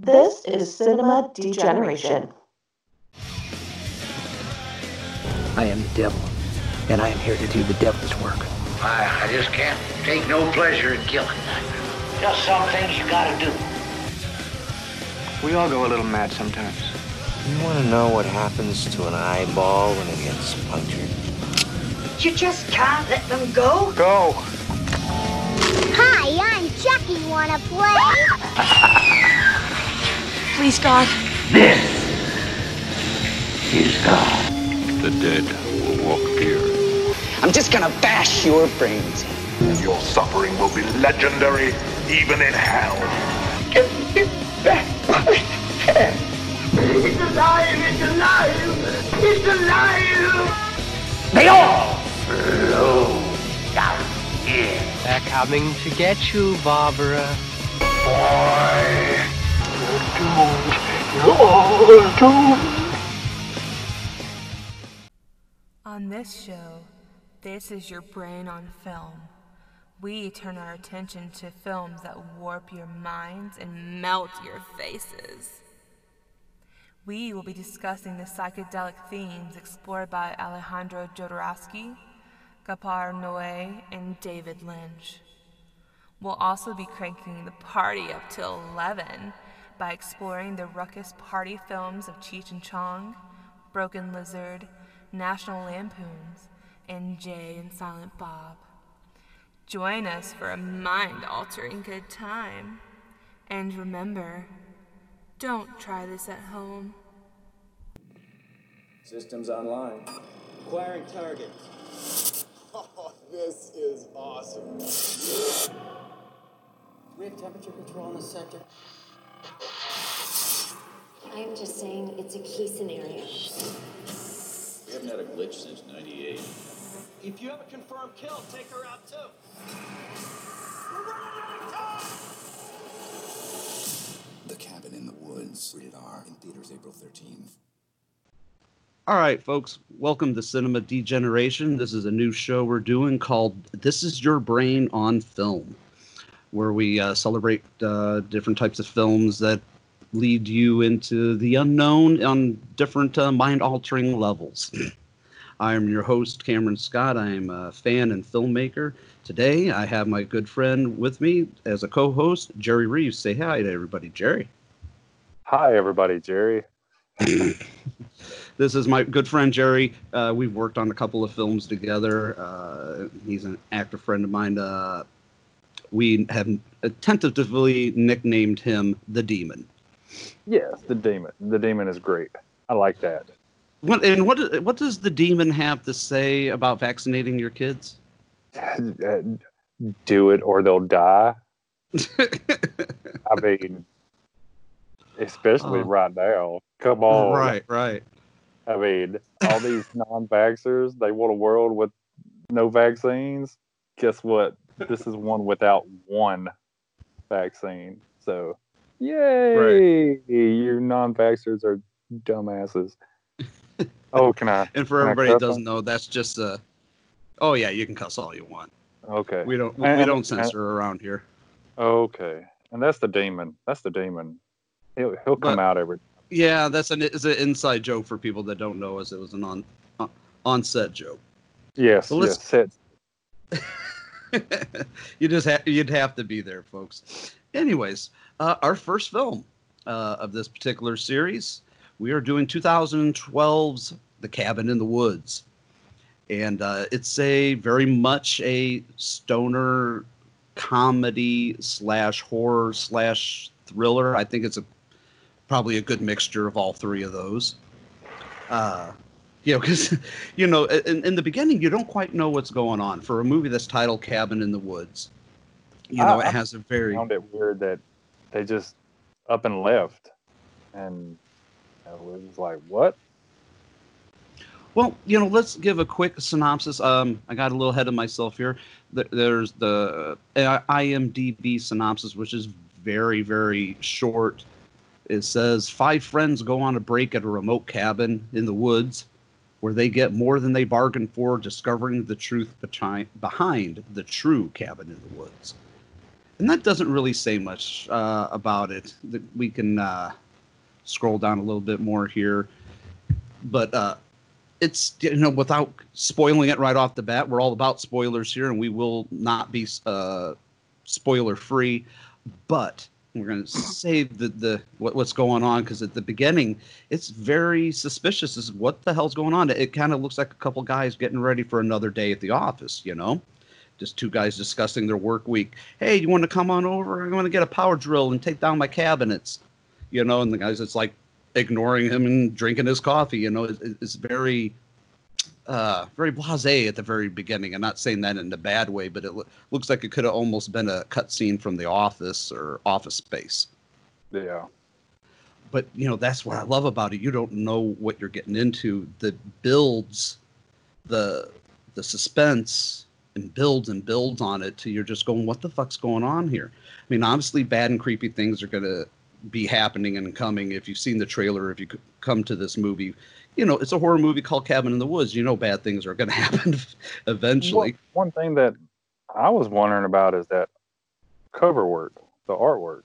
This is Cinema Degeneration. I am the devil, and I am here to do the devil's work. I, I just can't take no pleasure in killing. Just some things you gotta do. We all go a little mad sometimes. You want to know what happens to an eyeball when it gets punctured? You just can't let them go. Go! Hi, I'm Chucky. Wanna play? Please, God. This is God. The dead will walk here. I'm just gonna bash your brains. Your suffering will be legendary, even in hell. Get, get back my head. It's alive, it's alive, it's alive. They all flow down here. They're coming to get you, Barbara. Boy, you're On this show, this is your brain on film. We turn our attention to films that warp your minds and melt your faces. We will be discussing the psychedelic themes explored by Alejandro Jodorowsky, Gaspar Noé, and David Lynch. We'll also be cranking the party up to 11 by exploring the ruckus party films of Cheech and Chong, Broken Lizard, National Lampoons, and Jay and Silent Bob. Join us for a mind altering good time. And remember, don't try this at home. Systems online. Acquiring target. Oh, this is awesome. We have temperature control in the sector. I'm just saying it's a key scenario. We haven't had a glitch since 98. If you have a confirmed kill, take her out too. We're running out of time! The Cabin in the Woods, rated R, in theaters April 13th. All right, folks, welcome to Cinema Degeneration. This is a new show we're doing called This Is Your Brain on Film, where we uh, celebrate uh, different types of films that lead you into the unknown on different uh, mind altering levels. I'm your host, Cameron Scott. I am a fan and filmmaker. Today, I have my good friend with me as a co host, Jerry Reeves. Say hi to everybody, Jerry. Hi, everybody, Jerry. this is my good friend Jerry. Uh, we've worked on a couple of films together. Uh, he's an actor friend of mine. Uh, we have tentatively nicknamed him the Demon. Yes, the Demon. The Demon is great. I like that. What and what what does the Demon have to say about vaccinating your kids? Do it or they'll die. I mean, especially Oh. right now. Come on. Right, right. I mean, all these non-vaxxers, they want a world with no vaccines. Guess what? This is one without one vaccine. So, yay! You non-vaxxers are dumbasses. Oh, can I? And for everybody that doesn't know, that's just a. Oh yeah, you can cuss all you want. Okay. We don't we, And- we don't and- censor around here. Okay, and that's the demon. That's the demon. He'll he'll come But- out every. Yeah, that's an is an inside joke for people that don't know us. It was an on on, on set joke. Yes, So let's- yes. Set. you just have you'd have to be there, folks. Anyways, uh, our first film uh, of this particular series, we are doing 2012's The Cabin in the Woods, and uh, it's a very much a stoner comedy slash horror slash thriller. I think it's a probably a good mixture of all three of those. You know, because you know, in, in the beginning, you don't quite know what's going on for a movie that's titled Cabin in the Woods. You know, I- it has a very found it weird that they just up and left, and I was like, "What?" Well, you know, let's give a quick synopsis. Um, I got a little ahead of myself here. There's the uh, IMDb synopsis, which is very, very short. It says five friends go on a break at a remote cabin in the woods, where they get more than they bargained for, discovering the truth behind the true cabin in the woods. and that doesn't really say much uh, about it. That we can uh, scroll down a little bit more here, but uh, it's you know without spoiling it right off the bat, we're all about spoilers here, and we will not be uh, spoiler free, but we're going to save the, the what, what's going on because at the beginning it's very suspicious as what the hell's going on. It kind of looks like a couple guys getting ready for another day at the office you know? Just two guys discussing their work week. Hey you want to come on over? I'm going to get a power drill and take down my cabinets you know? And the guys it's like ignoring him and drinking his coffee you know? It, it's very uh, very blasé at the very beginning. I'm not saying that in a bad way, but it lo- looks like it could have almost been a cutscene from The Office or Office Space. Yeah. But you know that's what I love about it. You don't know what you're getting into. That builds the the suspense and builds and builds on it till you're just going, what the fuck's going on here? I mean, obviously, bad and creepy things are gonna be happening and coming. If you've seen the trailer, if you come to this movie, you know, it's a horror movie called Cabin in the Woods. You know, bad things are going to happen eventually. One, one thing that I was wondering about is that cover work, the artwork.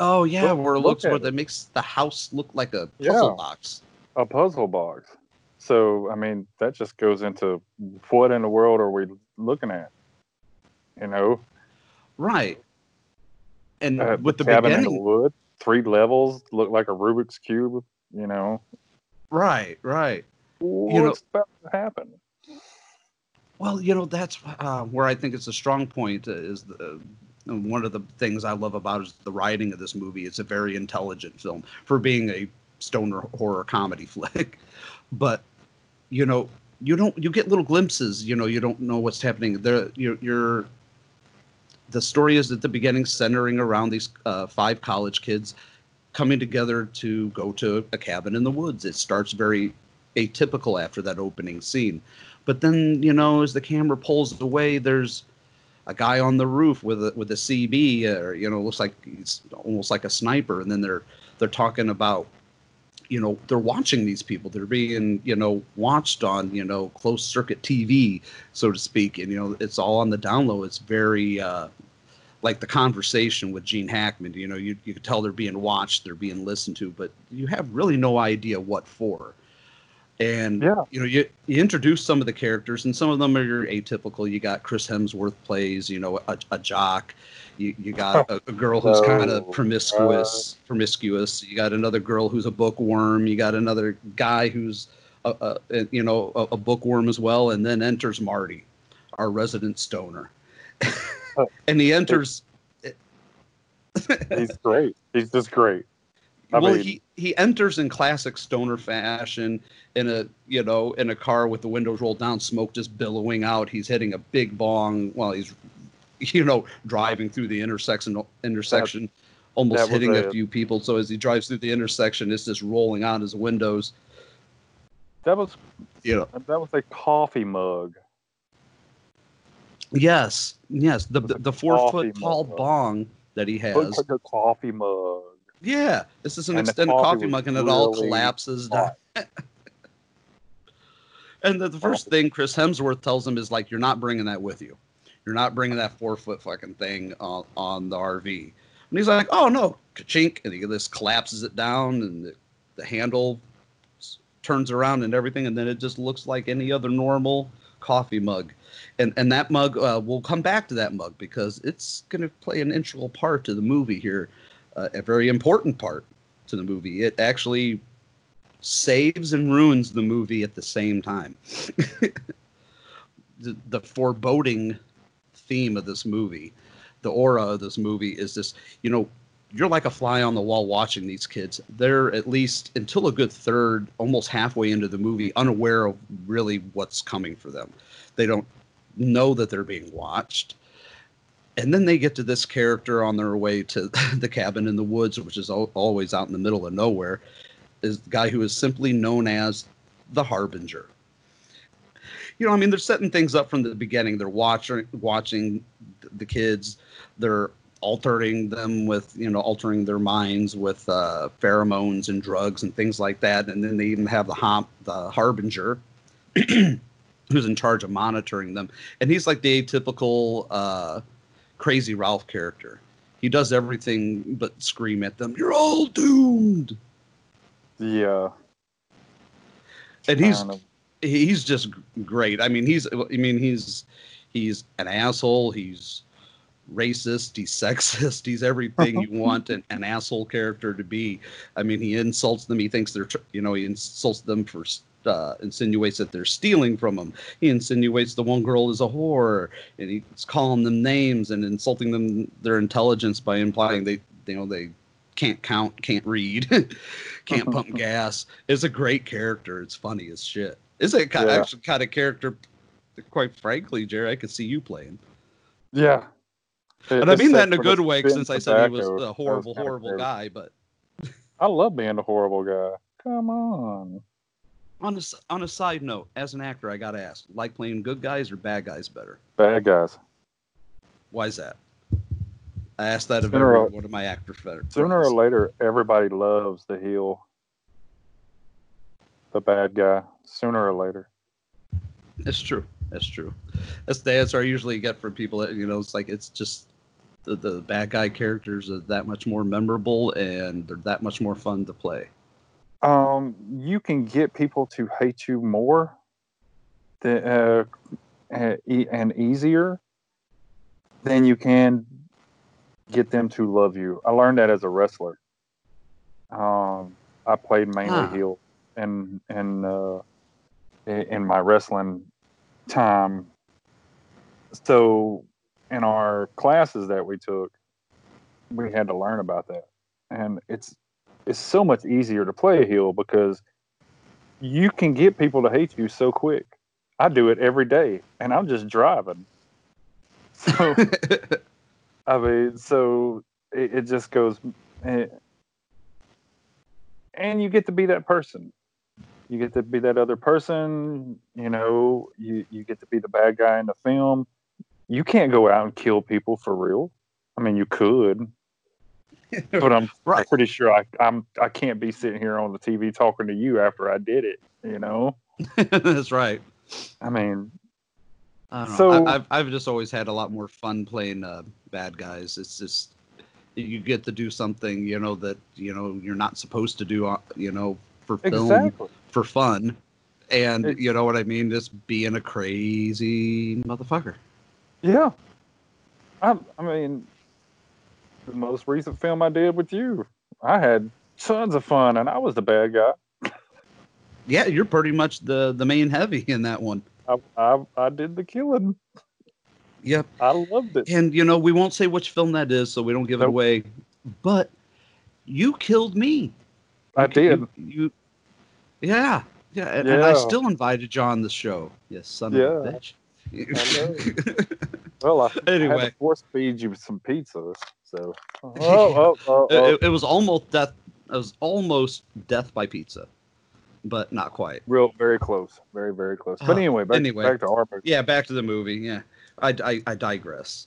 Oh yeah, Look- where it looks at where that makes the house look like a puzzle Yeah. box. A puzzle box. So I mean, that just goes into what in the world are we looking at? You know, Right. And uh, with the cabin in the beginning, wood, three levels, look like a Rubik's cube. You know, right, right. what's about to happen? Well, you know that's uh, where I think it's a strong point. uh, Is the, uh, one of the things I love about is the writing of this movie. It's a very intelligent film for being a stoner horror comedy flick, but you know you don't you get little glimpses. You know you don't know what's happening. There you're, you're the story is at the beginning centering around these uh, five college kids coming together to go to a cabin in the woods. It starts very atypical after that opening scene. But then, you know, as the camera pulls away, there's a guy on the roof with a with a CB, or you know, looks like he's almost like a sniper. And then they're they're talking about, you know, they're watching these people. They're being, you know, watched on, you know, closed circuit TV, so to speak. And you know, it's all on the down low. It's very uh, like the conversation with Gene Hackman. You know, you you can tell they're being watched, they're being listened to, but you have really no idea what for. And Yeah. you know, you, you introduce some of the characters, and some of them are your atypical. You got Chris Hemsworth plays, you know, a, a jock. You, you got oh. a, a girl who's kind of oh, promiscuous, uh. promiscuous. You got another girl who's a bookworm. You got another guy who's a, a you know a, a bookworm as well. And then enters Marty, our resident stoner, and he enters. He's great. He's just great. I well, mean- he he enters in classic stoner fashion in a you know in a car with the windows rolled down, smoke just billowing out. He's hitting a big bong while he's you know driving through the intersection intersection, almost that hitting a, a- few people. So as he drives through the intersection, it's just rolling out his windows. That was You know, that was a coffee mug. Yes, yes, the the, the four foot tall mug. bong that he has. Looks like a coffee mug. Yeah, this is an And extended coffee coffee mug, and it all collapses down. and the, the first thing Chris Hemsworth tells him is like, "You're not bringing that with you. You're not bringing that four foot fucking thing on, on the RV." And he's like, "Oh no!" Ka-chink, and he just collapses it down, and the, the handle turns around and everything, and then it just looks like any other normal coffee mug. And and that mug, uh, we'll come back to that mug because it's going to play an integral part to the movie here uh, a very important part to the movie. It actually saves and ruins the movie at the same time. the, the foreboding theme of this movie, the aura of this movie is this, you know, you're like a fly on the wall watching these kids. They're at least until a good third, almost halfway into the movie, unaware of really what's coming for them. They don't know that they're being watched and then they get to this character on their way to the cabin in the woods, which is always out in the middle of nowhere, is the guy who is simply known as the Harbinger. You know, I mean, they're setting things up from the beginning. They're watching watching the kids. They're altering them with, you know, altering their minds with uh, pheromones and drugs and things like that. And then they even have the hom- the Harbinger, who's in charge of monitoring them. And he's like the atypical. Uh, crazy Ralph character. He does everything but scream at them. You're all doomed. Yeah. And he's he's just great. I mean, he's I mean he's he's an asshole. He's racist. He's sexist. He's everything you want an, an asshole character to be. I mean, he insults them. He thinks they're you know he insults them for uh, insinuates that they're stealing from him. He insinuates the one girl is a whore, and he's calling them names and insulting them their intelligence by implying they you know they can't count, can't read, can't pump gas. It's a great character. It's funny as shit. It's a kind Yeah. actually kind of character. Quite frankly, Jerry, I could see you playing. Yeah. And I mean that in a Except for the good way, since I said he was a horrible, horrible guy. But I love being a horrible guy. Come on. on a, on a side note, as an actor, I gotta ask: like playing good guys or bad guys better? Bad guys. Why is that? I asked that of every or- one of my actor friends. Sooner or later, everybody loves the heel. The bad guy. Sooner or later. It's true. That's true. That's the answer I usually get from people. That, you know, it's like it's just the, the bad guy characters are that much more memorable and they're that much more fun to play. Um, you can get people to hate you more than, uh, and e- easier than you can get them to love you. I learned that as a wrestler. Um, I played mainly Huh. heel and in uh, in my wrestling time. So, in our classes that we took, we had to learn about that, and it's it's so much easier to play a heel because you can get people to hate you so quick. I do it every day, and I'm just driving. So, I mean, so it, it just goes, eh, and you get to be that person. You get to be that other person. You know, you you get to be the bad guy in the film. You can't go out and kill people for real. I mean, you could, but I'm Right. pretty sure I, I'm I can't be sitting here on the TV talking to you after I did it. You know, That's right. I mean, I don't know. So- I, I've I've just always had a lot more fun playing uh, bad guys. It's just you get to do something you know that you know you're not supposed to do. uh, You know, for film exactly. for fun, and you know what I mean. Just being a crazy motherfucker. Yeah. I, I mean, the most recent film I did with you, I had tons of fun, and I was the bad guy. Yeah, you're pretty much the the main heavy in that one. I, I, I did the killing. Yep. I loved it. And you know, we won't say which film that is, so we don't give it away. But you killed me. I You- did. You, you- yeah, yeah, and, and I still invited John the show. Yes, son Yeah. of a bitch. Well, I, I had Anyway. to force feed you some pizzas. So, oh, oh, oh, It- oh. It, it was almost death. It was almost death by pizza, but not quite. real, very close, very, very close. But Uh, anyway, back, anyway. back to our movie. Yeah, back to the movie. Yeah, I, I, I digress.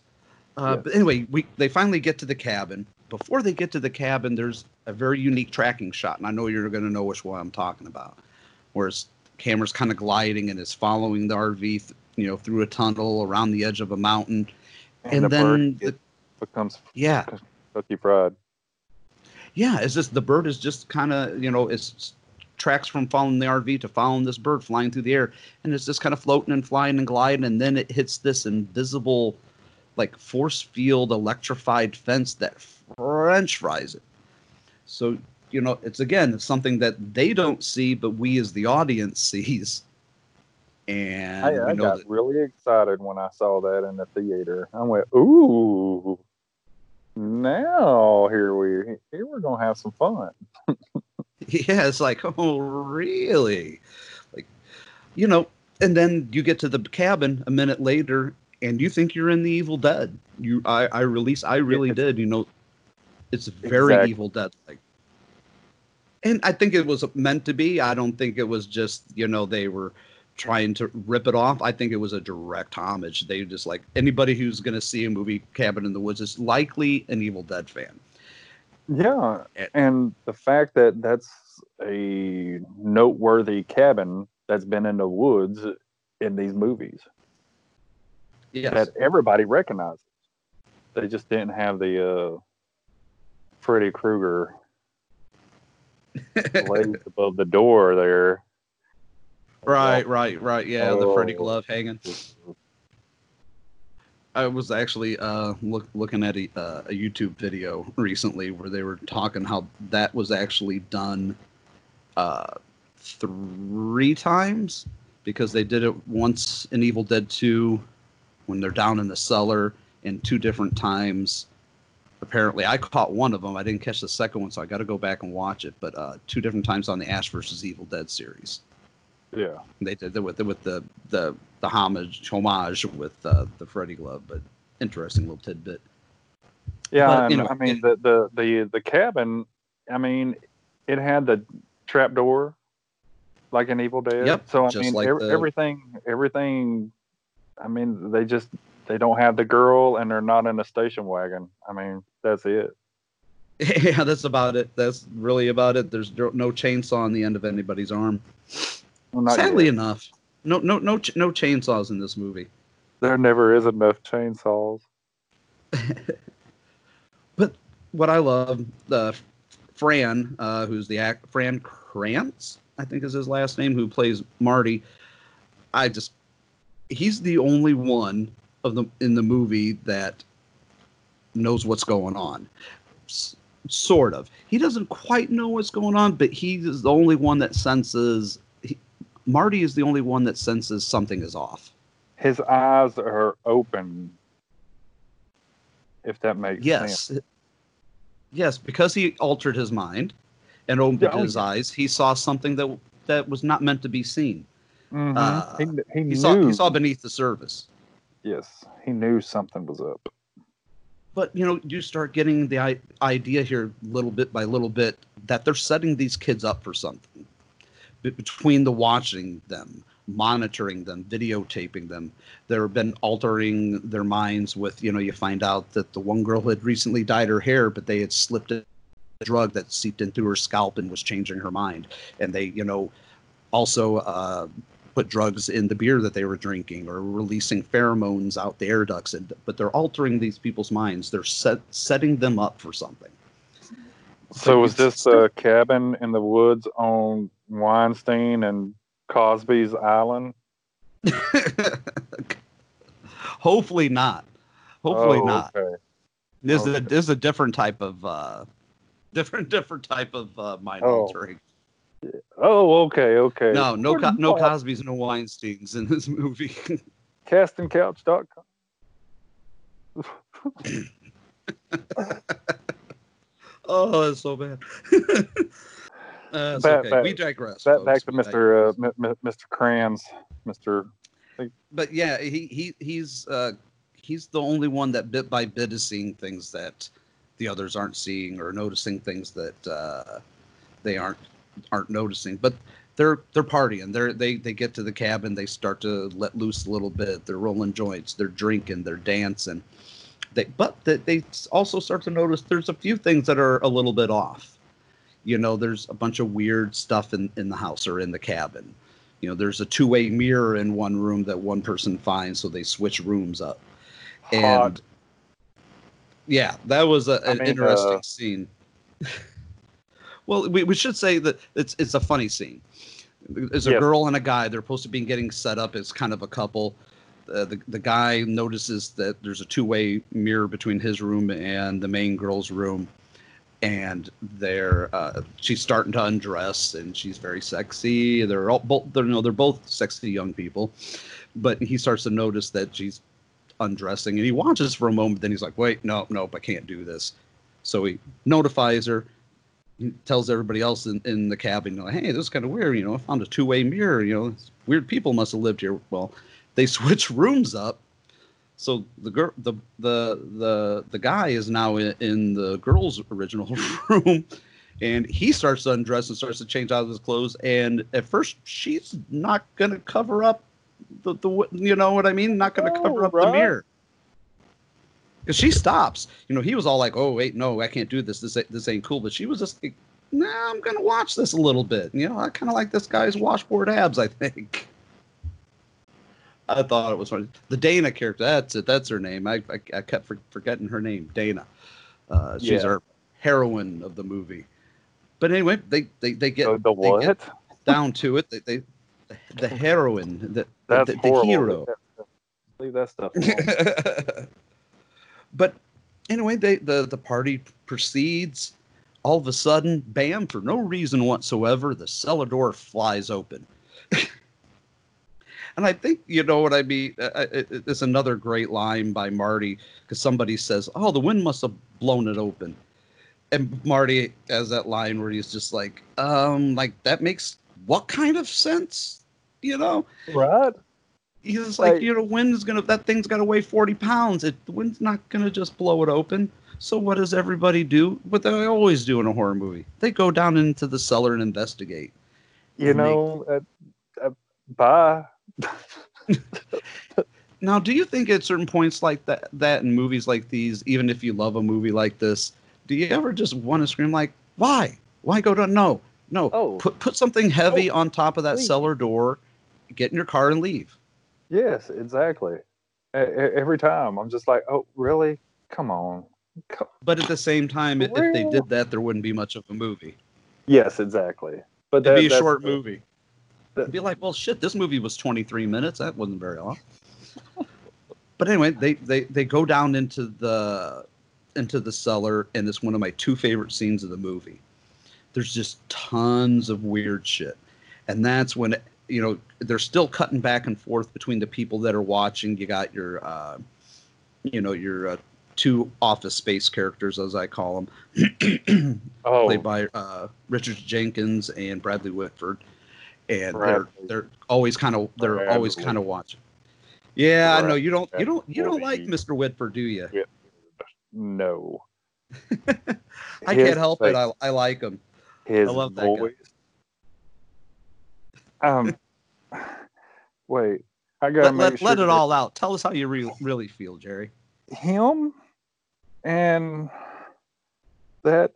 Uh, Yeah. But anyway, we they finally get to the cabin. Before they get to the cabin, there's a very unique tracking shot, and I know you're going to know which one I'm talking about, where it's camera's kind of gliding and it's following the RV, th- you know, through a tunnel around the edge of a mountain, and, the then bird the, becomes yeah, Kentucky Fried. yeah, it's just the bird is just kind of you know it's tracks from following the RV to following this bird flying through the air, and it's just kind of floating and flying and gliding, and then it hits this invisible, like force field electrified fence that French fries it. So you know it's again it's something that they don't see, but we as the audience sees. And I, I know got that really excited when I saw that in the theater. I went, "Ooh, now here we here we're gonna have some fun." Yeah, it's like, oh, really? Like, you know, and then you get to the cabin a minute later, and you think you're in the Evil Dead. You, I, I release, I really did. You know, it's very Exactly. Evil Dead like. And I think it was meant to be. I don't think it was just, you know, they were trying to rip it off. I think it was a direct homage. They just like anybody who's going to see a movie Cabin in the Woods is likely an Evil Dead fan. Yeah, Eh. and the fact that that's a noteworthy cabin that's been in the woods in these movies Yes. that everybody recognizes. they just didn't have the uh, Freddy Krueger laid above the door there. Right, right, right. Yeah, the Freddy Oh. glove hanging. I was actually uh, look, looking at a, uh, a YouTube video recently where they were talking how that was actually done uh, three times because they did it once in Evil Dead 2 when they're down in the cellar, and two different times. Apparently, I caught one of them. I didn't catch the second one, so I got to go back and watch it. But uh, two different times on the Ash versus Evil Dead series. Yeah. They did it with with the the the homage homage with uh, the Freddy glove, but interesting little tidbit. Yeah, But, you know, I mean the, the the the cabin. I mean, it had the trap door, like an Evil Dead. Yep, So I mean, like ev- the- everything, everything. I mean, they just they don't have the girl, and they're not in a station wagon. I mean, that's it. yeah, that's about it. That's really about it. There's no no chainsaw on the end of anybody's arm. Well, not Sadly yet. enough, no no no ch- no chainsaws in this movie. There never is enough chainsaws. But what I love, the Fran, uh, who's the act, Fran Krantz, I think is his last name, who plays Marty. I just, he's the only one of the in the movie that knows what's going on. S- sort of. He doesn't quite know what's going on, but he is the only one that senses. Marty is the only one that senses something is off. His eyes are open. If that makes Yes. sense. Yes, Yes, because he altered his mind and opened Yeah, oh, his eyes, he saw something that that was not meant to be seen. Mhm. Uh, he, he, He knew. saw he saw beneath the surface. Yes, he knew something was up. But you know, you start getting the idea here, little bit by little bit, that they're setting these kids up for something. Be- between the watching them, monitoring them, videotaping them, they've been altering their minds. With you know, you find out that the one girl had recently dyed her hair, but they had slipped a drug that seeped into her scalp and was changing her mind. And they, you know, also uh, put drugs in the beer that they were drinking or releasing pheromones out the air ducts. And, but they're altering these people's minds. They're set, setting them up for something. So was this a cabin in the woods on Weinstein and Cosby's Island? Hopefully not. Hopefully Oh, not. Okay. This is a this is a different type of uh, different different type of uh, mind Oh. altering. Oh, okay, okay. No, no, Co- no Cosby's, no Weinstein's in this movie. Castingcouch.com. oh, that's so bad. Uh, Back- okay. back- we digress. Back, back to We Mr. Uh, M- M- Mr. Krantz, Mr. but yeah, he he he's uh he's the only one that bit by bit is seeing things that the others aren't seeing or noticing things that uh, they aren't aren't noticing. But they're they're partying. They're they they get to the cabin. They start to let loose a little bit. They're rolling joints. They're drinking. They're dancing. They but they, they also start to notice there's a few things that are a little bit off. You know, there's a bunch of weird stuff in in the house or in the cabin. You know there's a two-way mirror in one room that one person finds so they switch rooms up. And Hot. yeah that was a, I an mean, interesting uh, scene. Well we, we should say that it's it's a funny scene. There's a Yes. girl and a guy they're supposed to be getting set up as kind of a couple. Uh, the, the guy notices that there's a two-way mirror between his room and the main girl's room and they're uh, she's starting to undress and she's very sexy. They're all both they're, you know, they're both sexy young people but he starts to notice that she's undressing and he watches for a moment then he's like wait no nope i can't do this. So he notifies her he tells everybody else in, in the cabin know, hey this is kind of weird you know i found a two-way mirror you know weird people must have lived here. Well they switch rooms up so the girl the the the the guy is now in, in the girl's original room and he starts to undress and starts to change out of his clothes and at first she's not gonna cover up the, the you know what i mean? Not gonna oh, cover up the mirror. Because she stops. You know he was all like oh wait no i can't do this. This ain't, this ain't cool. But she was just like nah i'm gonna watch this a little bit. You know i kind of like this guy's washboard abs i think I thought it was funny. The Dana character, that's it. That's her name. I, I, I kept for, forgetting her name, Dana. Uh, she's Yeah. our heroine of the movie. But anyway, they they, they get The- they get down to it. They, they the heroine, the, That's the, the hero. Leave that stuff. but anyway, they the the party proceeds. All of a sudden, bam! For no reason whatsoever, the cellar door flies open. and I think you know what I mean. Uh, uh, it- It's another great line by Marty because somebody says, "Oh, the wind must have blown it open," and Marty has that line where he's just like, "Um, like that makes what kind of sense?" You know, right? He's just like, Like- you know, wind's gonna that thing's gotta weigh forty pounds. It the wind's not gonna just blow it open. So what does everybody do? What they always do in a horror movie? They go down into the cellar and investigate. You And know, uh, uh, bye. Now, do you think at certain points like that, that in movies like these, even if you love a movie like this, do you ever just want to scream like, "Why? Why go down? No, no. Oh. Put put something heavy oh, on top of that please. cellar door, get in your car and leave." Yes, exactly. Every time, I'm just like, oh, really? Come on. But at the same time, if they did that, there wouldn't be much of a movie. Yes, exactly. But It'd be a short movie. It'd be like, well, shit, this movie was 23 minutes. That wasn't very long. but anyway, they, they they go down into the into the cellar, and it's one of my two favorite scenes of the movie. There's just tons of weird shit, and that's when you know they're still cutting back and forth between the people that are watching. You got your, uh, you know, your uh, two office space characters, as I call them, Oh. played by uh, Richard Jenkins and Bradley Whitford, and Bradley. they're they're always kind of they're always kind of watching. Yeah, I know you don't you don't you don't like Mr. Whitford, do you? No. I His can't help it. I, I like him. His I love that guy. voice. Um, wait, I gotta Let, let, sure let it all out. Tell us how you re- really feel, Jerry. him and that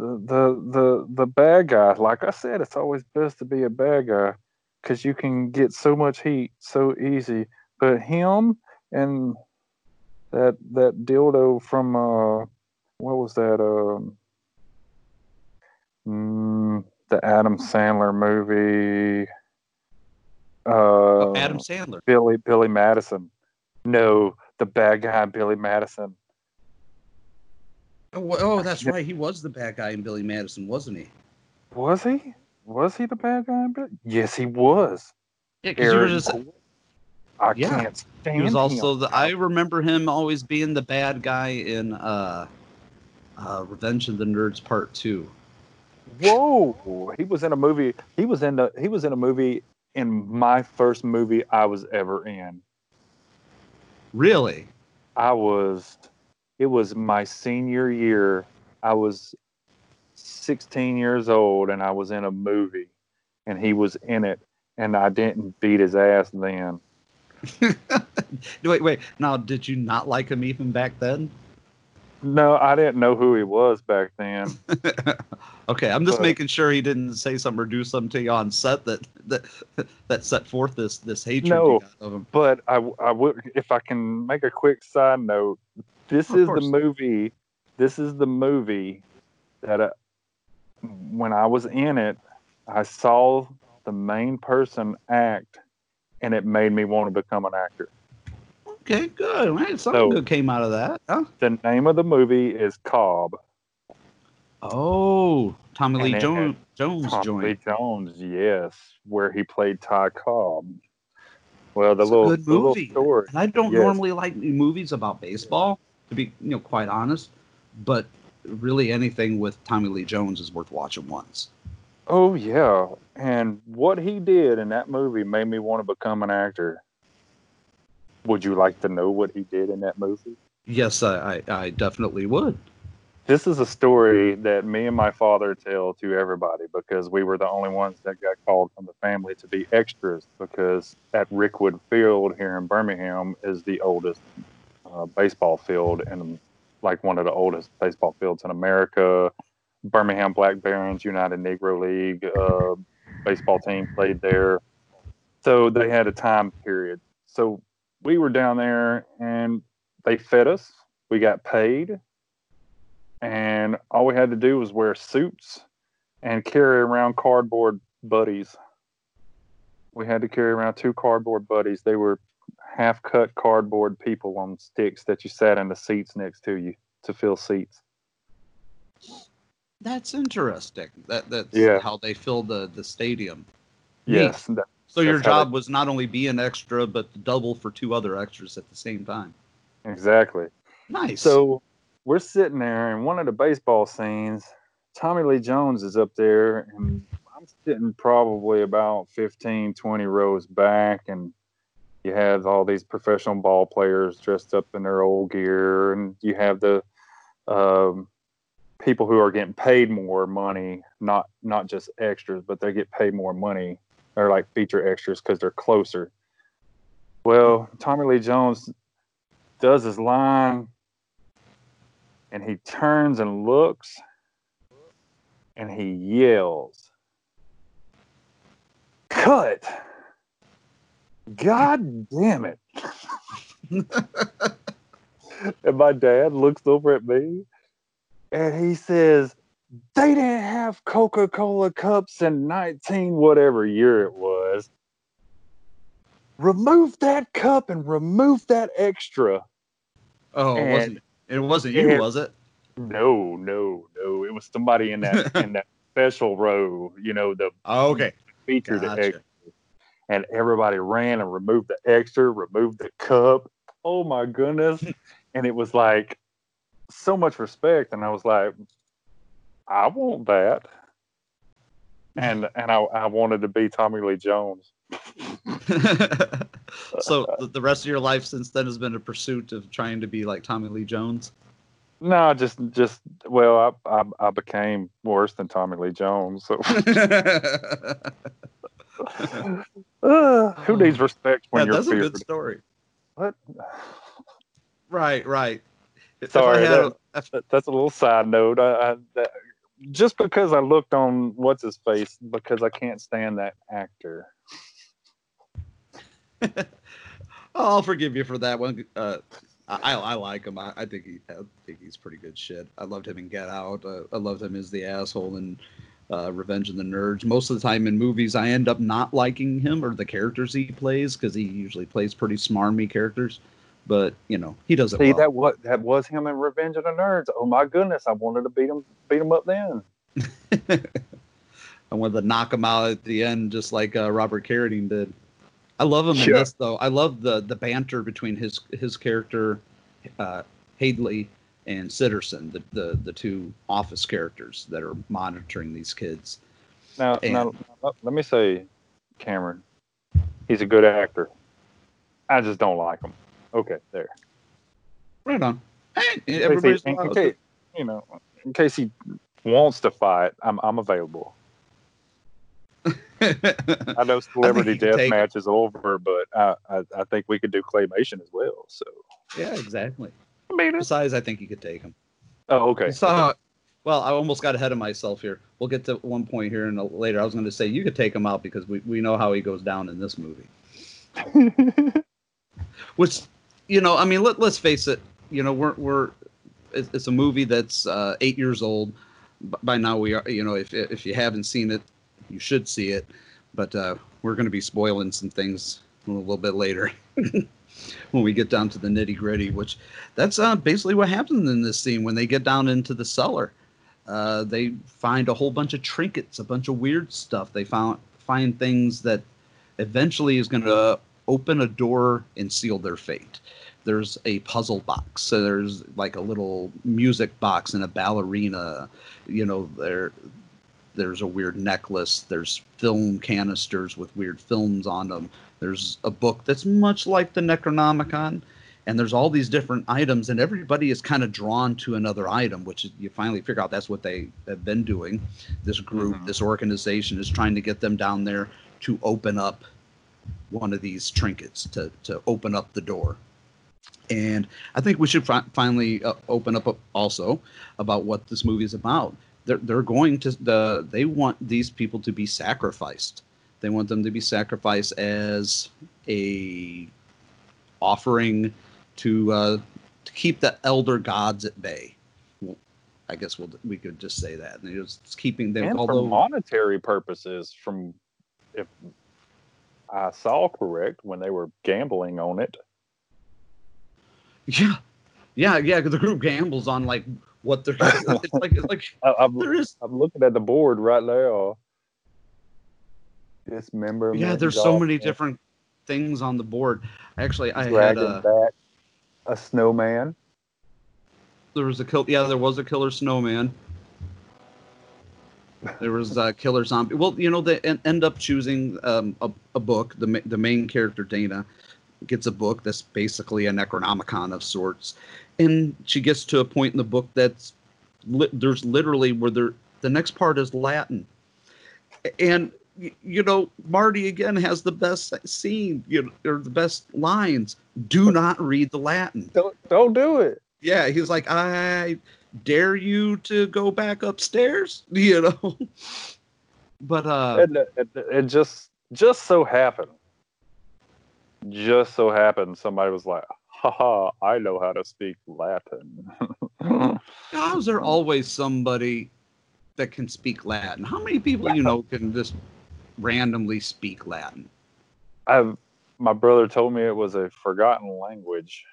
the the the bad guy. Like I said, it's always best to be a bad guy because you can get so much heat so easy. But him and that that dildo from uh what was that um mm, the Adam Sandler movie uh Oh, Adam Sandler. Billy Billy Madison no the bad guy Billy Madison Oh, oh, that's right. He was the bad guy in Billy Madison, wasn't he? was he was he the bad guy in Billy? yes he was Yeah, because you were just. Cole. I Yeah. can't stand He was also him. the. I remember him always being the bad guy in uh, uh, Revenge of the Nerds Part Two. Whoa! He was in a movie. He was in the. He was in a movie in my first movie I was ever in. Really? I was. It was my senior year. I was 16 years old, and I was in a movie, and he was in it, and I didn't beat his ass then. wait, wait. Now, did you not like him even back then? No, I didn't know who he was back then. Okay, I'm just But- making sure he didn't say something or do something to you on set that that that set forth this this hatred No, of him. but I, I would if I can make a quick side note. This is the movie. This is the movie that I, when I was in it, I saw the main person act, and it made me want to become an actor. Okay, good. Right, something So- good came out of that. Huh? The name of the movie is Cobb. Oh, Tommy Lee Jones Jones Tommy joint. Lee Jones, yes, where he played Ty Cobb. Well, the It's little, good the little movie. story. And I don't Yes. normally like movies about baseball, to be you know quite honest, but really anything with Tommy Lee Jones is worth watching once. Oh yeah, and what he did in that movie made me want to become an actor. Would you like to know what he did in that movie? Yes, I, I, I definitely would. This is a story that me and my father tell to everybody because we were the only ones that got called from the family to be extras because at Rickwood Field here in Birmingham is the oldest uh, baseball field and like one of the oldest baseball fields in America. Birmingham Black Barons United Negro League uh, baseball team played there. So they had a time period. So we were down there and they fed us. We got paid. And all we had to do was wear suits and carry around cardboard buddies. We had to carry around two cardboard buddies. They were half cut cardboard people on sticks that you sat in the seats next to you to fill seats. That's interesting. That that's Yeah. how they filled the the stadium. Yes. That- So your how they- job was not only be an extra, but double for two other extras at the same time. Exactly. Nice. So we're sitting there, and one of the baseball scenes, Tommy Lee Jones is up there, and I'm sitting probably about 15, 20 rows back, and you have all these professional ball players dressed up in their old gear, and you have the um, people who are getting paid more money, not not just extras, but they get paid more money. They're like feature extras because they're closer. Well, Tommy Lee Jones does his line and he turns and looks and he yells, Cut! God damn it. and my dad looks over at me and he says, They didn't have Coca Cola cups in 19 whatever year it was. Remove that cup and remove that extra. oh, it wasn't it wasn't you, and- was it? No, no, no. It was somebody in that in that special row, you know, the Oh, okay. featured Gotcha. And everybody ran and removed the extra, removed the cup. Oh my goodness. and it was like so much respect. And I was like, I want that. And and I, I wanted to be Tommy Lee Jones. so the, the rest of your life since then has been a pursuit of trying to be like Tommy Lee Jones. No, just just well, I I, I became worse than Tommy Lee Jones. So Uh, who needs respect when Yeah, you're that's a good story. What? Right, right. Sorry, that- a- that- that's a little side note. I, I that, just because I looked on what's his face because I can't stand that actor. I'll forgive you for that one. Uh, I, I like him. I, I think he, I think he's pretty good shit. I loved him in Get Out. Uh, I loved him as the asshole in uh, Revenge of the Nerds. Most of the time in movies, I end up not liking him or the characters he plays because he usually plays pretty smarmy characters. But you know, he does it See well. that what that was him in Revenge of the Nerds. Oh my goodness, I wanted to beat him beat him up then. I wanted to knock him out at the end, just like uh, Robert Carradine did. I love him in this though. I love the the banter between his his character, uh, Hadley, and Sitterson, the, the the two office characters that are monitoring these kids. Now, And- now let- me say, Cameron, he's a good actor. I just don't like him. Okay, there. Right on. Hey, In case he- everybody's in, in case, you know, in case he wants to fight, I'm I'm available. I know celebrity could death take it. match is over, but I, I I think we could do claymation as well. So yeah, exactly. I mean, it's- Besides, I think you could take him. oh okay. So, well, I almost got ahead of myself here. We'll get to one point here and later. I was going to say you could take him out because we, we know how he goes down in this movie. Which, you know, I mean, let, let's face it. You know, we're we're it's, it's a movie that's uh, eight years old. By now, we are. You know, if if you haven't seen it, you should see it. But uh, we're going to be spoiling some things a little bit later when we get down to the nitty gritty. Which that's uh, basically what happens in this scene when they get down into the cellar. Uh, they find a whole bunch of trinkets, a bunch of weird stuff. They found find things that eventually is going to open a door and seal their fate. There's a puzzle box. So there's like a little music box and a ballerina. You know, there there's a weird necklace. There's film canisters with weird films on them. There's a book that's much like the Necronomicon. And there's all these different items, and everybody is kind of drawn to another item, which you finally figure out that's what they have been doing. This group, this organization is trying to get them down there to open up one of these trinkets to to open up the door. And I think we should fi- finally uh, open up also about what this movie is about. They're they're going to the they want these people to be sacrificed. They want them to be sacrificed as a offering to uh, to keep the elder gods at bay. Well, I guess we'll we could just say that. And it's keeping them. and for monetary purposes, from if I saw correct when they were gambling on it. yeah, yeah, yeah. 'cause The group gambles on like what they're. it's like it's like I'm, there is. I'm looking at the board right now. Dismemberment. Yeah, there's so many different things on the board. Actually, I had a. back, a snowman. There was a kill. Yeah, there was a killer snowman. There was a killer zombie. Well, you know, they end up choosing um, a, a book. The the main character Dana gets a book that's basically a Necronomicon of sorts, and she gets to a point in the book that's li- there's literally where there the next part is Latin, and you know Marty again has the best scene, you know, or the best lines. Do not read the Latin. Don't don't do it. Yeah, he's like, I dare you to go back upstairs, you know. but uh, it, it, it just just so happened just so happened somebody was like haha i know how to speak latin how's there always somebody that can speak Latin? How many people you know can just randomly speak Latin? I've, my brother told me it was a forgotten language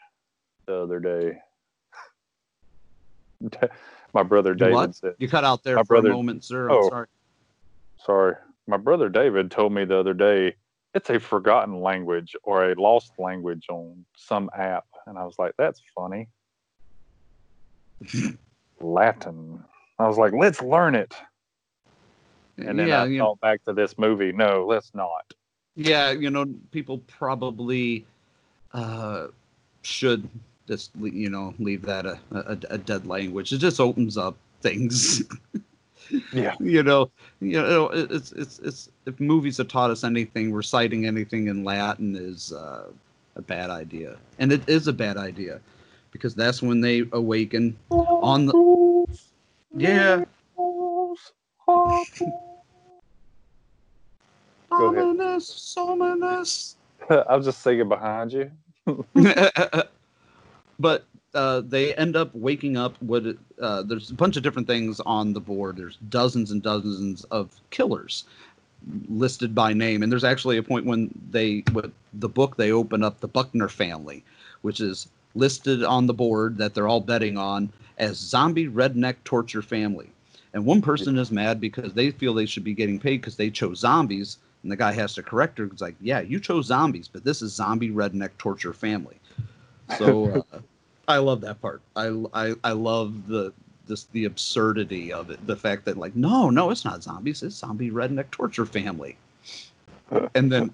the other day my brother david what? said You cut out there My for brother- a moment, sir. I'm Oh. sorry. sorry my brother david told me the other day it's a forgotten language or a lost language on some app and i was like that's funny latin i was like let's learn it and then yeah, i you thought back to this movie no let's not yeah, you know, people probably uh, should just you know leave that a, a, a dead language. It just opens up things. yeah you know, you know, it's it's it's if movies have taught us anything, reciting anything in Latin is uh, a bad idea, and it is a bad idea because that's when they awaken on the yeah. Ominous, ominous. i was just singing behind you but uh, they end up waking up. What uh, there's a bunch of different things on the board. There's dozens and dozens of killers listed by name, and there's actually a point when they, with the book, they open up the Buckner family, which is listed on the board that they're all betting on as zombie redneck torture family. And one person is mad because they feel they should be getting paid because they chose zombies. And the guy has to correct her. It's like, yeah, you chose zombies, but this is zombie redneck torture family. So uh, I love that part. I, I I love the this the absurdity of it. The fact that like, no, no, it's not zombies. It's zombie redneck torture family. And then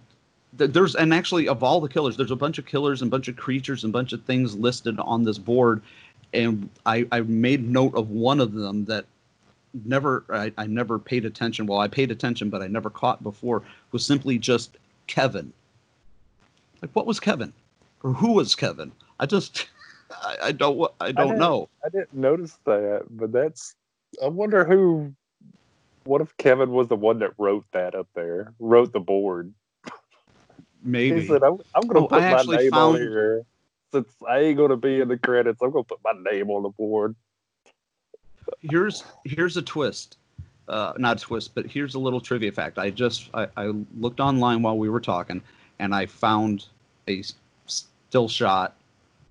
th- there's and actually of all the killers, there's a bunch of killers and bunch of creatures and bunch of things listed on this board. And I, I made note of one of them that never I, I never paid attention. Well, I paid attention, but I never caught before. Was simply just Kevin. Like, what was Kevin, or who was Kevin? I just I, I don't I don't didn't- know. I didn't notice that, but that's. I wonder who. What if Kevin was the one that wrote that up there? Wrote the board. Maybe He said, "I'm, I'm going to Oh, put I my name found- on here. Since I ain't going to be in the credits, I'm going to put my name on the board." Here's here's a twist. Uh, not a twist but here's a little trivia fact. I just I, I looked online while we were talking and i found a still shot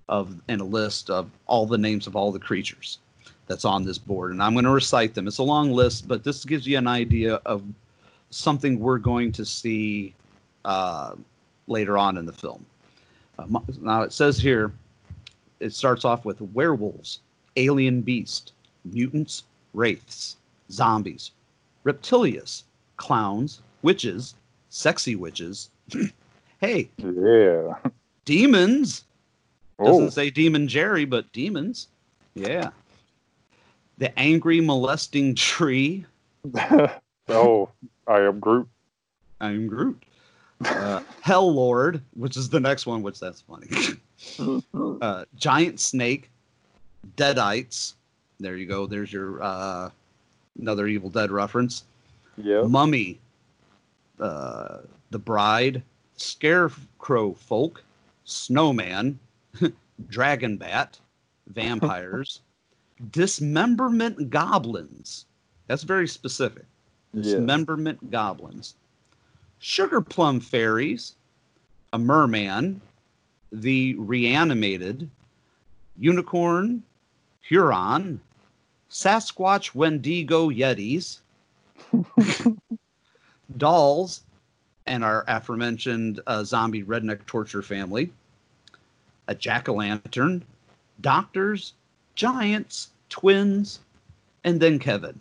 of and a list of all the names of all the creatures that's on this board and i'm going to recite them. It's a long list but this gives you an idea of something we're going to see uh, later on in the film. Uh, now it says here it starts off with werewolves alien beast mutants, wraiths, zombies, Reptilius, clowns, witches, sexy witches. hey, Yeah. demons. Doesn't Oh. say Demon Jerry, but demons. Yeah. The angry, molesting tree. oh, I am Groot. I'm Groot. Uh, Hell Lord, which is the next one, which that's funny. uh, giant snake, deadites. There you go. There's your uh, another Evil Dead reference. Yeah. Mummy, uh, the Bride, Scarecrow Folk, Snowman, Dragon Bat, Vampires, Dismemberment Goblins. That's very specific. Dismemberment Goblins, Sugar Plum Fairies, a Merman, the Reanimated, Unicorn, Huron, Sasquatch Wendigo Yetis, Dolls, and our aforementioned uh, zombie redneck torture family, a jack o' lantern, doctors, giants, twins, and then Kevin.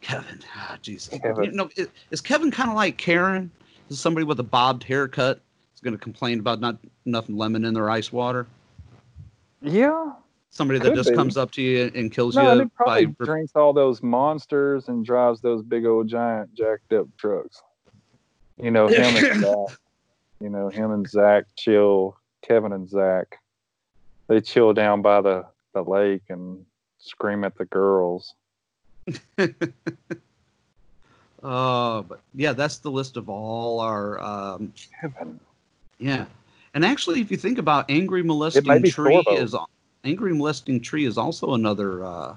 Kevin, ah, jeez. Kevin. You know, is, is Kevin kind of like Karen? Is somebody with a bobbed haircut is going to complain about not enough lemon in their ice water? Yeah. Somebody that Could just be. comes up to you and kills No, you he probably by drinks all those monsters and drives those big old giant jacked up trucks. You know, him and Zach. You know, him and Zach chill. Kevin and Zach. They chill down by the, the lake and scream at the girls. Uh, but yeah, that's the list of all our. Um, Kevin. yeah, and actually, if you think about Angry Molesting Tree Sorbo. is al- Angry Molesting Tree is also another uh,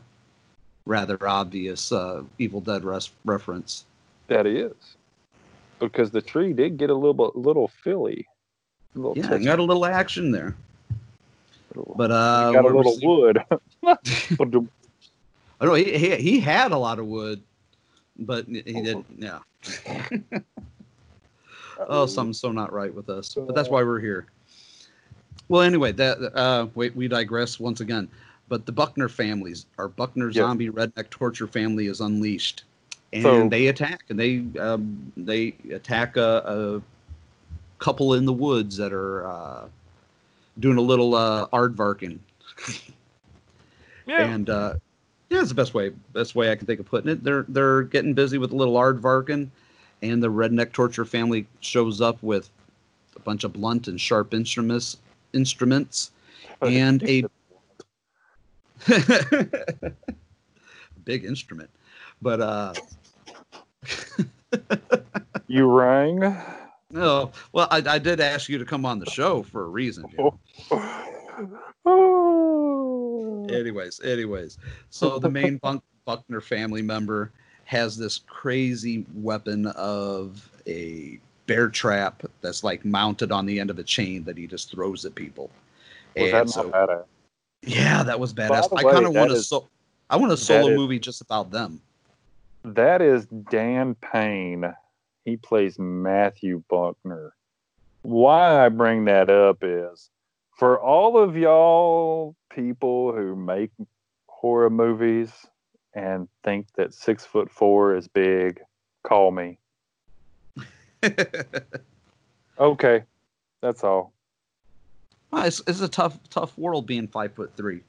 rather obvious uh, Evil Dead res- reference. That is. Because the tree did get a little bit little filly. A little Yeah, touchy. got a little action there. But uh, got a little wood. I know he, he he had a lot of wood, but he didn't. Yeah. oh, something's so not right with us. But that's why we're here. Well, anyway, that uh, wait, we digress once again. But the Buckner families, our Buckner Yes. zombie redneck torture family, is unleashed, and So- they attack, and they um, they attack a, a couple in the woods that are uh, doing a little uh, aardvarking. Yeah. And uh, yeah, it's the best way best way I can think of putting it. They're they're getting busy with a little aardvarking, and the redneck torture family shows up with a bunch of blunt and sharp instruments instruments and a big instrument. But uh you rang. no, well I, I did ask you to come on the show for a reason. Oh. anyways, anyways, so the main Buckner family member has this crazy weapon of a bear trap that's like mounted on the end of a chain that he just throws at people. Was that not badass? yeah, that was badass. the I kind of want a so I want a solo is- movie just about them. That is Dan Payne. He plays Matthew Buckner. Why I bring that up is for all of y'all people who make horror movies and think that six foot four is big, call me. Okay, that's all. Well, it's, it's a tough tough world being five foot three.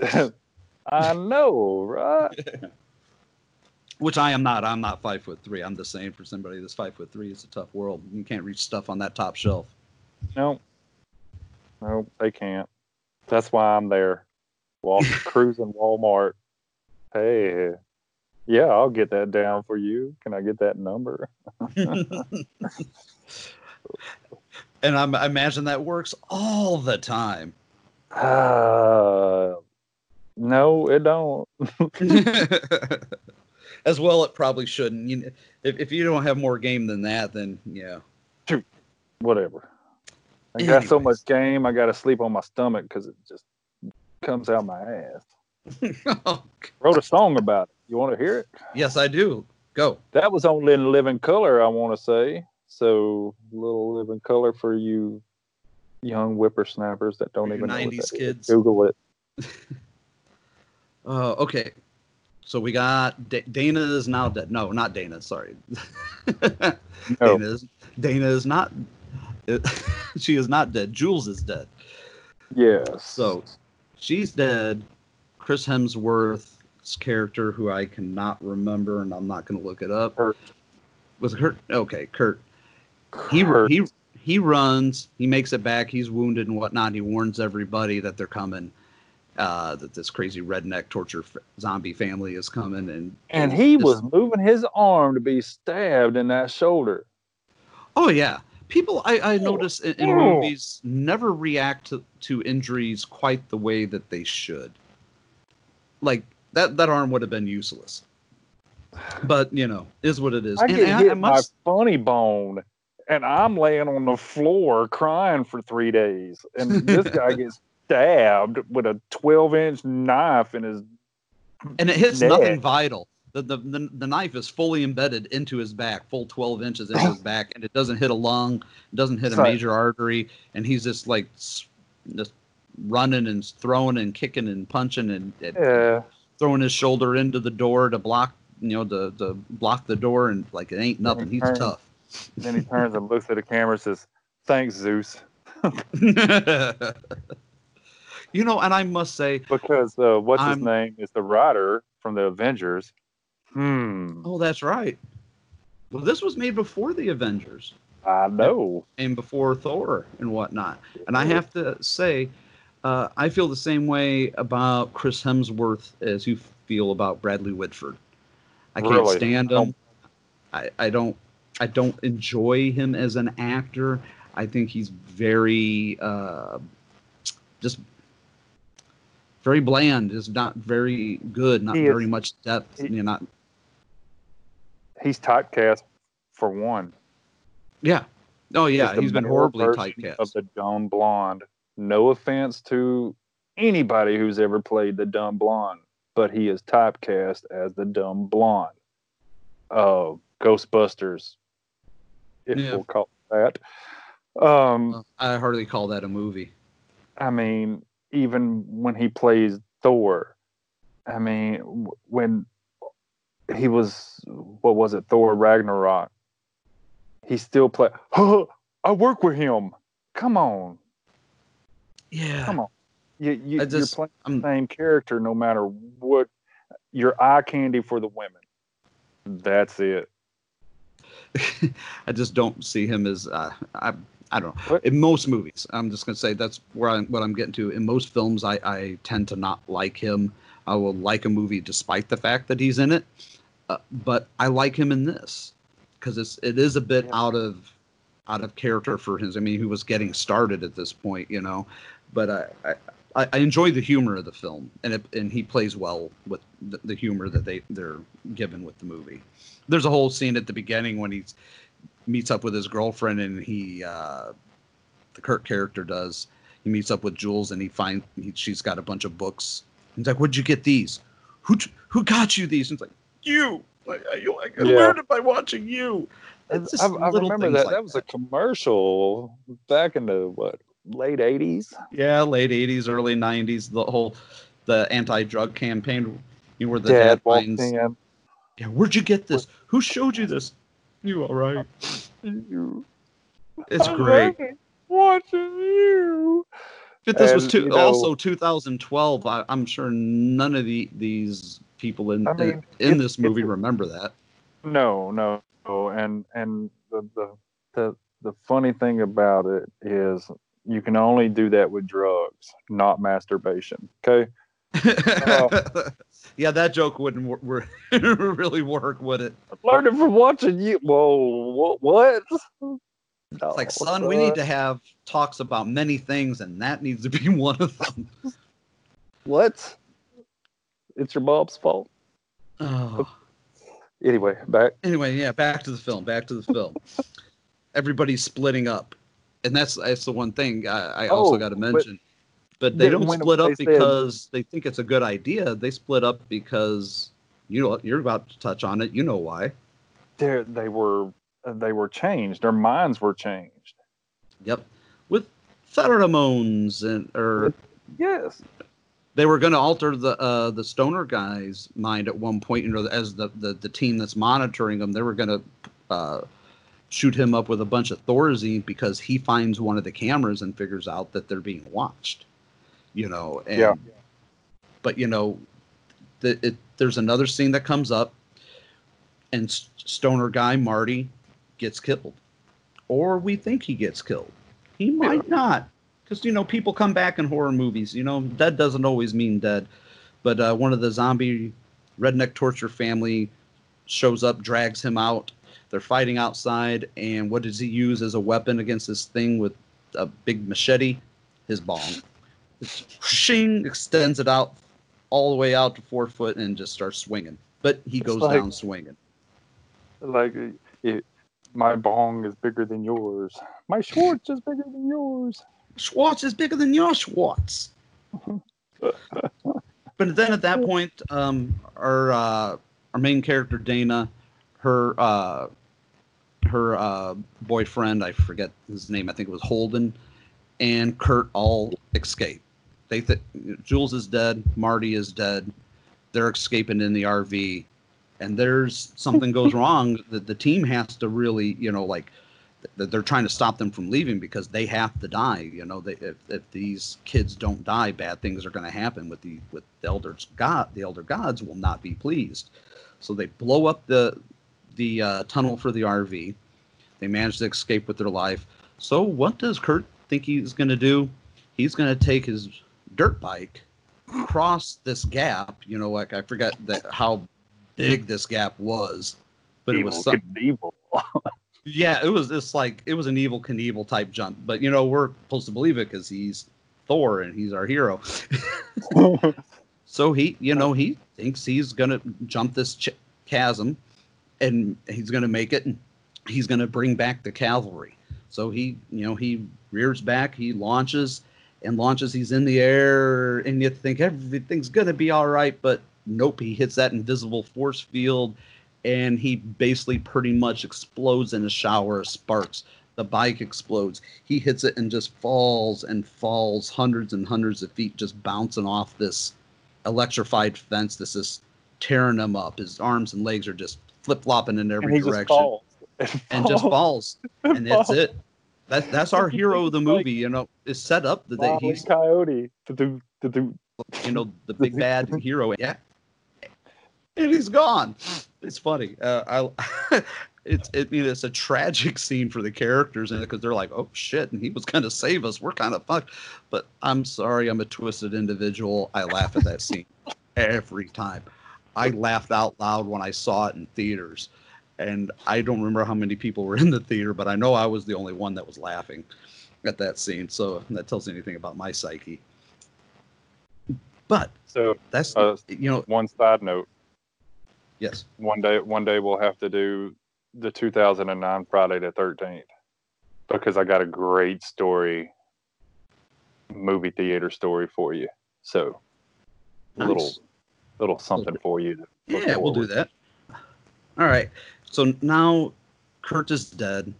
I know, right? Which I am not. I'm not five foot three. I'm the same for somebody that's five foot three. It's a tough world. You can't reach stuff on that top shelf. No, no, they can't. That's why I'm there, walk cruising Walmart. Hey, yeah, I'll get that down for you. Can I get that number? And I'm, I imagine that works all the time. Uh, no, it don't. As well, it probably shouldn't. You, if, if you don't have more game than that, then yeah. Shoot, Whatever. I got so much game, I got to sleep on my stomach because it just comes out my ass. Wrote a song about it. You want to hear it? Yes, I do. Go. That was on in Living Color, I want to say. So, little Living Color for you young whippersnappers that don't even know what 90s that is. kids. Google it. Uh, okay. So we got Da- Dana is now dead. No, not Dana. Sorry. Dana is Dana is not. she is not dead. Jules is dead. Yes. So she's dead. Chris Hemsworth's character, who I cannot remember, and I'm not going to look it up. Curt. Was it Curt? Okay, Curt. He Curt. he he runs. He makes it back. He's wounded and whatnot. He warns everybody that they're coming, uh, that this crazy redneck torture f- zombie family is coming, and And he this- was moving his arm to be stabbed in that shoulder. Oh yeah, people I, I notice in, in Oh. movies never react to, to injuries quite the way that they should. Like that that arm would have been useless. But you know, is what it is. I And get I- hit I my must- funny bone, and I'm laying on the floor crying for three days, and this guy gets stabbed with a 12 inch knife in his. and it hits neck. nothing vital. The, the, the, the knife is fully embedded into his back, full 12 inches into his back, and it doesn't hit a lung, it doesn't hit a major artery, and he's just like just running and throwing and kicking and punching and, and Yeah. throwing his shoulder into the door to block, you know, to, to block the door, and like it ain't nothing. He's turns- tough. Then he turns and looks at the camera and says, "Thanks, Zeus." you know, and I must say, Because uh, what's his I'm- name is the writer from the Avengers. Hmm. oh, that's right. Well, this was made before the Avengers. I know. and before Thor and whatnot. And I have to say, uh, I feel the same way about Chris Hemsworth as you feel about Bradley Whitford. I can't Really? stand him. I, I don't I don't enjoy him as an actor. I think he's very uh, just very bland. Is not very good. Not He is- very much depth. he- you know, not He's typecast for one. yeah. Oh yeah, He's he's been horribly typecast. Of the dumb blonde. No offense to anybody who's ever played the dumb blonde, but he is typecast as the dumb blonde. Uh, Ghostbusters, if Yeah. we'll call it that. Um, I hardly call that a movie. I mean, even when he plays Thor, I mean, when he was, what was it, Thor Ragnarok, he still play. Huh, I work with him. Come on, Yeah. come on. You, you, just, you're playing the same character no matter what. You're eye candy for the women. That's it. I just don't see him as uh, I I don't know. What? In most movies, I'm just gonna say that's where I'm what I'm getting to. In most films, I I tend to not like him. I will like a movie despite the fact that he's in it, uh, but I like him in this because it's it is a bit out of out of character for him. I mean, he was getting started at this point, you know, but I. I I I enjoy the humor of the film, and it, and he plays well with the, the humor that they they're given with the movie. There's a whole scene at the beginning when he meets up with his girlfriend and he uh the Kirk character does he meets up with Jules and he finds he, she's got a bunch of books he's like where'd you get these who t- who got you these and it's like you like, I, you- I Yeah. learned it by watching you I, I remember that. like that was a commercial back in the what late '80s. yeah late 80s early 90s the whole the anti-drug campaign you know, where the Dad dad walked finds in. yeah where'd you get this who showed you this you all right it's I great watching you. But this was two, you know- also 2012. I, I'm sure none of the these people in I mean, in it- this movie remember that. No, no, no. And and the, the the the funny thing about it is you can only do that with drugs, not masturbation. Okay. Oh. yeah, that joke wouldn't wor- really work, would it? Learned it from watching you. Whoa, what? What? It's like, oh, son, we need to have talks about many things, and that needs to be one of them. What? It's your mom's fault. Oh. Anyway, back. Anyway, yeah, back to the film. Back to the film. Everybody's splitting up, and that's that's the one thing I, I also Oh, got to mention. But they don't split they up said- because they think it's a good idea. They split up because you know you're about to touch on it. You know why? They they were they were changed. Their minds were changed. Yep, with pheromones and or Yes. they were going to alter the uh, the stoner guy's mind at one point. You know, as the the, the team that's monitoring them, they were going to uh, shoot him up with a bunch of Thorazine because he finds one of the cameras and figures out that they're being watched. You know, and Yeah. but you know, the, it, there's another scene that comes up, and stoner guy Marty gets killed, or we think he gets killed. He might not. because you know people come back in horror movies. You know, dead doesn't always mean dead, but uh, one of the zombie redneck torture family shows up, drags him out. They're fighting outside, and what does he use as a weapon against this thing with a big machete? His bong. Shing extends it out all the way out to four foot and just starts swinging. But he It's goes like- down swinging. Like, it, my bong is bigger than yours. My Schwartz is bigger than yours. Schwartz is bigger than your Schwartz. but then at that point, um, our uh, our main character Dana, her uh, her uh, boyfriend, I forget his name, I think it was Holden, and Curt all escape. They th- Jules is dead, Marty is dead. They're escaping in the RV, and there's something goes wrong. that the team has to really, you know, like that they're trying to stop them from leaving because they have to die. You know, they, if, if these kids don't die, bad things are going to happen with the with the elders. God, the elder gods will not be pleased. So they blow up the the uh, tunnel for the RV. They manage to escape with their life. So what does Curt think he's going to do? He's going to take his dirt bike, cross this gap. You know, like I forgot that how big this gap was, but it was Evil some, evil. yeah, it was just like it was an Evel Knievel type jump, but you know we're supposed to believe it because he's Thor and he's our hero. so he, you know, he thinks he's gonna jump this ch- chasm, and he's gonna make it, and he's gonna bring back the cavalry. So he, you know, he rears back, he launches, and launches. He's in the air, and you think everything's gonna be all right, but nope, he hits that invisible force field and he basically pretty much explodes in a shower of sparks. The bike explodes. He hits it and just falls and falls hundreds and hundreds of feet, just bouncing off this electrified fence. This is tearing him up. His arms and legs are just flip flopping in every and direction falls. and just falls. And that's it. That, that's our hero of the movie, you know, is set up that E. he's, Coyote. You know, the big bad hero. Yeah. And he's gone. It's funny. Uh, I, it's it, you know, it's a tragic scene for the characters in it because they're like, oh shit, and he was going to save us. We're kind of fucked. But I'm sorry, I'm a twisted individual. I laugh at that scene every time. I laughed out loud when I saw it in theaters, and I don't remember how many people were in the theater, but I know I was the only one that was laughing at that scene. So that tells you anything about my psyche. But So that's uh, you know one side note. yes. One day, one day we'll have to do the 2009 Friday the 13th because I got a great story, movie theater story for you. So, a little, Nice. Little something for you. Yeah, we'll do that. All right. So now Curt is dead.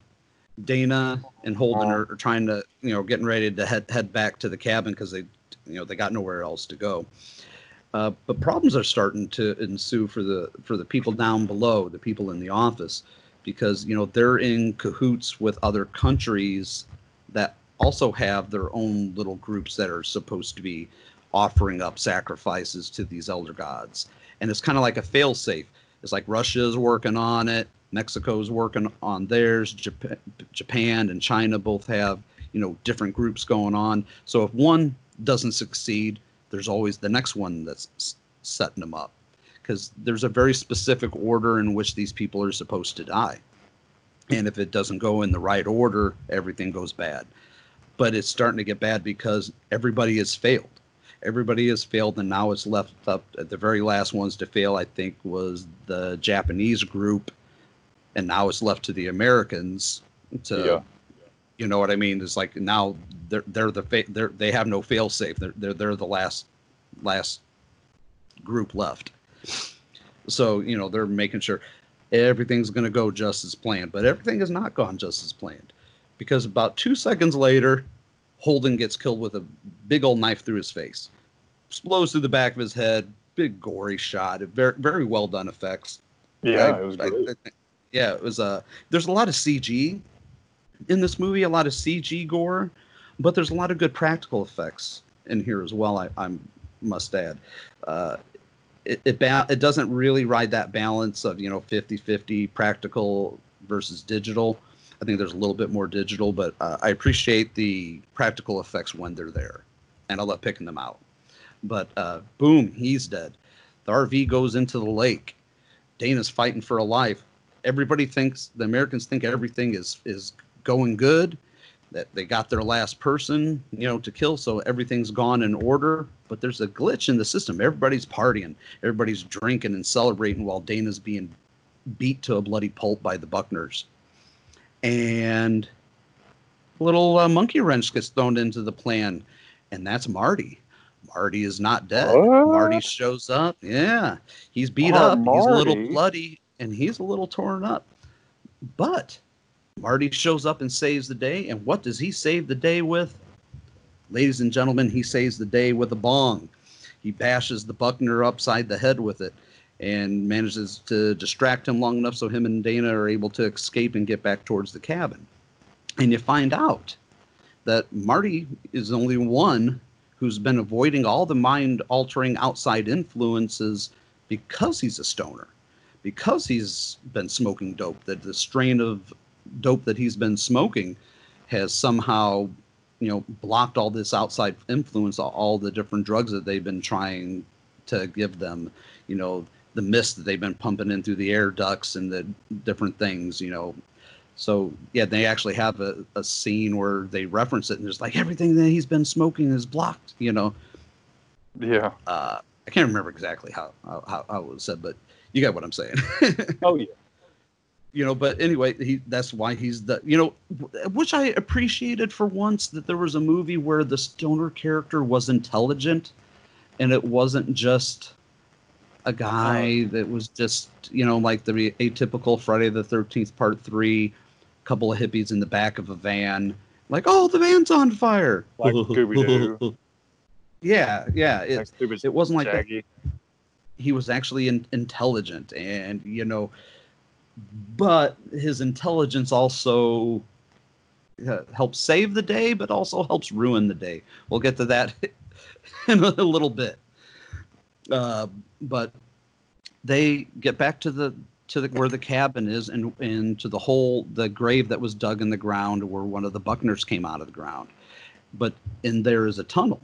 Dana and Holden are, are trying to, you know, getting ready to head head back to the cabin because they, you know, they got nowhere else to go. Uh, but problems are starting to ensue for the for the people down below, the people in the office, because you know they're in cahoots with other countries that also have their own little groups that are supposed to be offering up sacrifices to these elder gods, and it's kind of like a failsafe. It's like Russia is working on it, Mexico's working on theirs, Japan, Japan and China both have you know different groups going on. So if one doesn't succeed, there's always the next one that's setting them up because there's a very specific order in which these people are supposed to die. And if it doesn't go in the right order, everything goes bad. But it's starting to get bad because everybody has failed. Everybody has failed, and now it's left up. The very last ones to fail, I think, was the Japanese group, and now it's left to the Americans to Yeah. you know what I mean? It's like now they're they're the fa- they're they have no fail safe. They're they're they're the last last group left. So you know they're making sure everything's going to go just as planned, but everything has not gone just as planned because about two seconds later, Holden gets killed with a big old knife through his face, explodes through the back of his head. Big gory shot. Very very well done effects. Yeah, I- it was great. I think- yeah, it was. Uh, there's a lot of CG in this movie, a lot of CG gore, but there's a lot of good practical effects in here as well. I, I must add. Uh, it it, ba- it doesn't really ride that balance of you know 50-50 practical versus digital. I think there's a little bit more digital, but uh, I appreciate the practical effects when they're there, and I love picking them out. But uh, boom, he's dead. The RV goes into the lake. Dana's fighting for a life. Everybody thinks the Americans think everything is is going good, that they got their last person, you know, to kill, so everything's gone in order. But there's a glitch in the system. Everybody's partying, everybody's drinking and celebrating while Dana's being beat to a bloody pulp by the Buckners. And a little uh, monkey wrench gets thrown into the plan, and that's Marty. Marty is not dead. What? Marty shows up. Yeah, he's beat Oh, up. He's a little bloody, and he's a little torn up. But Marty shows up and saves the day. And what does he save the day with? Ladies and gentlemen, he saves the day with a bong. He bashes the Buckner upside the head with it and manages to distract him long enough so him and Dana are able to escape and get back towards the cabin. And you find out that Marty is the only one who's been avoiding all the mind altering outside influences because he's a stoner, because he's been smoking dope, that the strain of dope that he's been smoking has somehow you know blocked all this outside influence all, the different drugs that they've been trying to give them you know the mist that they've been pumping in through the air ducts and the different things you know so yeah they actually have a, a scene where they reference it and there's like everything that he's been smoking is blocked you know Yeah. uh i can't remember exactly how how, how how it was said but you got what i'm saying Oh yeah. you know but anyway he that's why he's the you know which i appreciated for once that there was a movie where the stoner character was intelligent and it wasn't just a guy that was just you know like the atypical friday the 13th part 3 couple of hippies in the back of a van like oh the van's on fire. Like Scooby-Doo. yeah yeah it, Like it wasn't like that. He was actually in, intelligent and you know but his intelligence also uh, helps save the day but also helps ruin the day. We'll get to that in a little bit uh, but they get back to the to the where the cabin is and and to the hole the grave that was dug in the ground where one of the buckners came out of the ground. But in there is a tunnel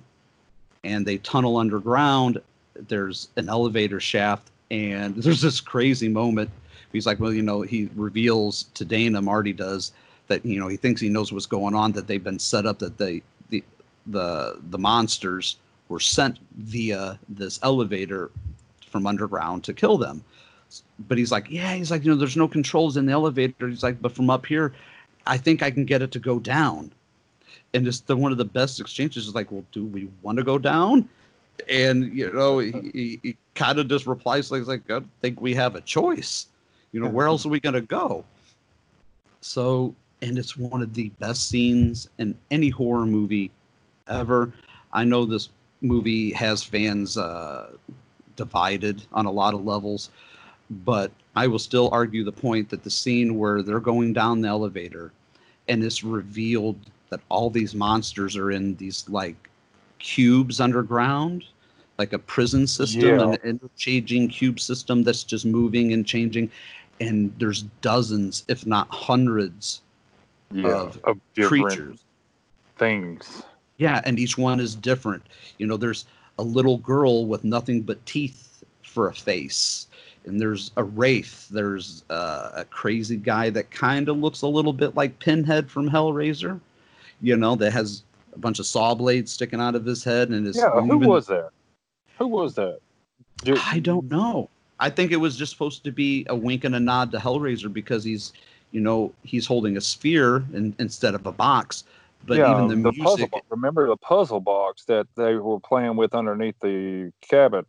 and they tunnel underground. There's an elevator shaft and there's this crazy moment. He's like well you know he reveals to dana marty does that you know he thinks he knows what's going on that they've been set up that they the the the monsters were sent via this elevator from underground to kill them. But he's like yeah he's like you know there's no controls in the elevator. He's like but from up here i think i can get it to go down. And just the one of the best exchanges is like well do we want to go down? And you know he, he, he kind of just replies like, like i think we have a choice. You know where else are we going to go? So and it's one of the best scenes in any horror movie ever. I know this movie has fans uh, divided on a lot of levels but i will still argue the point that the scene where they're going down the elevator and it's revealed that all these monsters are in these like cubes underground like a prison system Yeah. an interchanging cube system that's just moving and changing and there's dozens if not hundreds Yeah. of Of creatures things. Yeah and each one is different you know there's a little girl with nothing but teeth for a face and there's a wraith there's uh, a crazy guy that kind of looks a little bit like pinhead from hellraiser you know that has a bunch of saw blades sticking out of his head and is Yeah. Who even- was that? Who was that? I don't know. I think it was just supposed to be a wink and a nod to Hellraiser because he's, you know, he's holding a sphere in, instead of a box. But yeah, even the, puzzle. music, bo- Remember the puzzle box that they were playing with underneath the cabin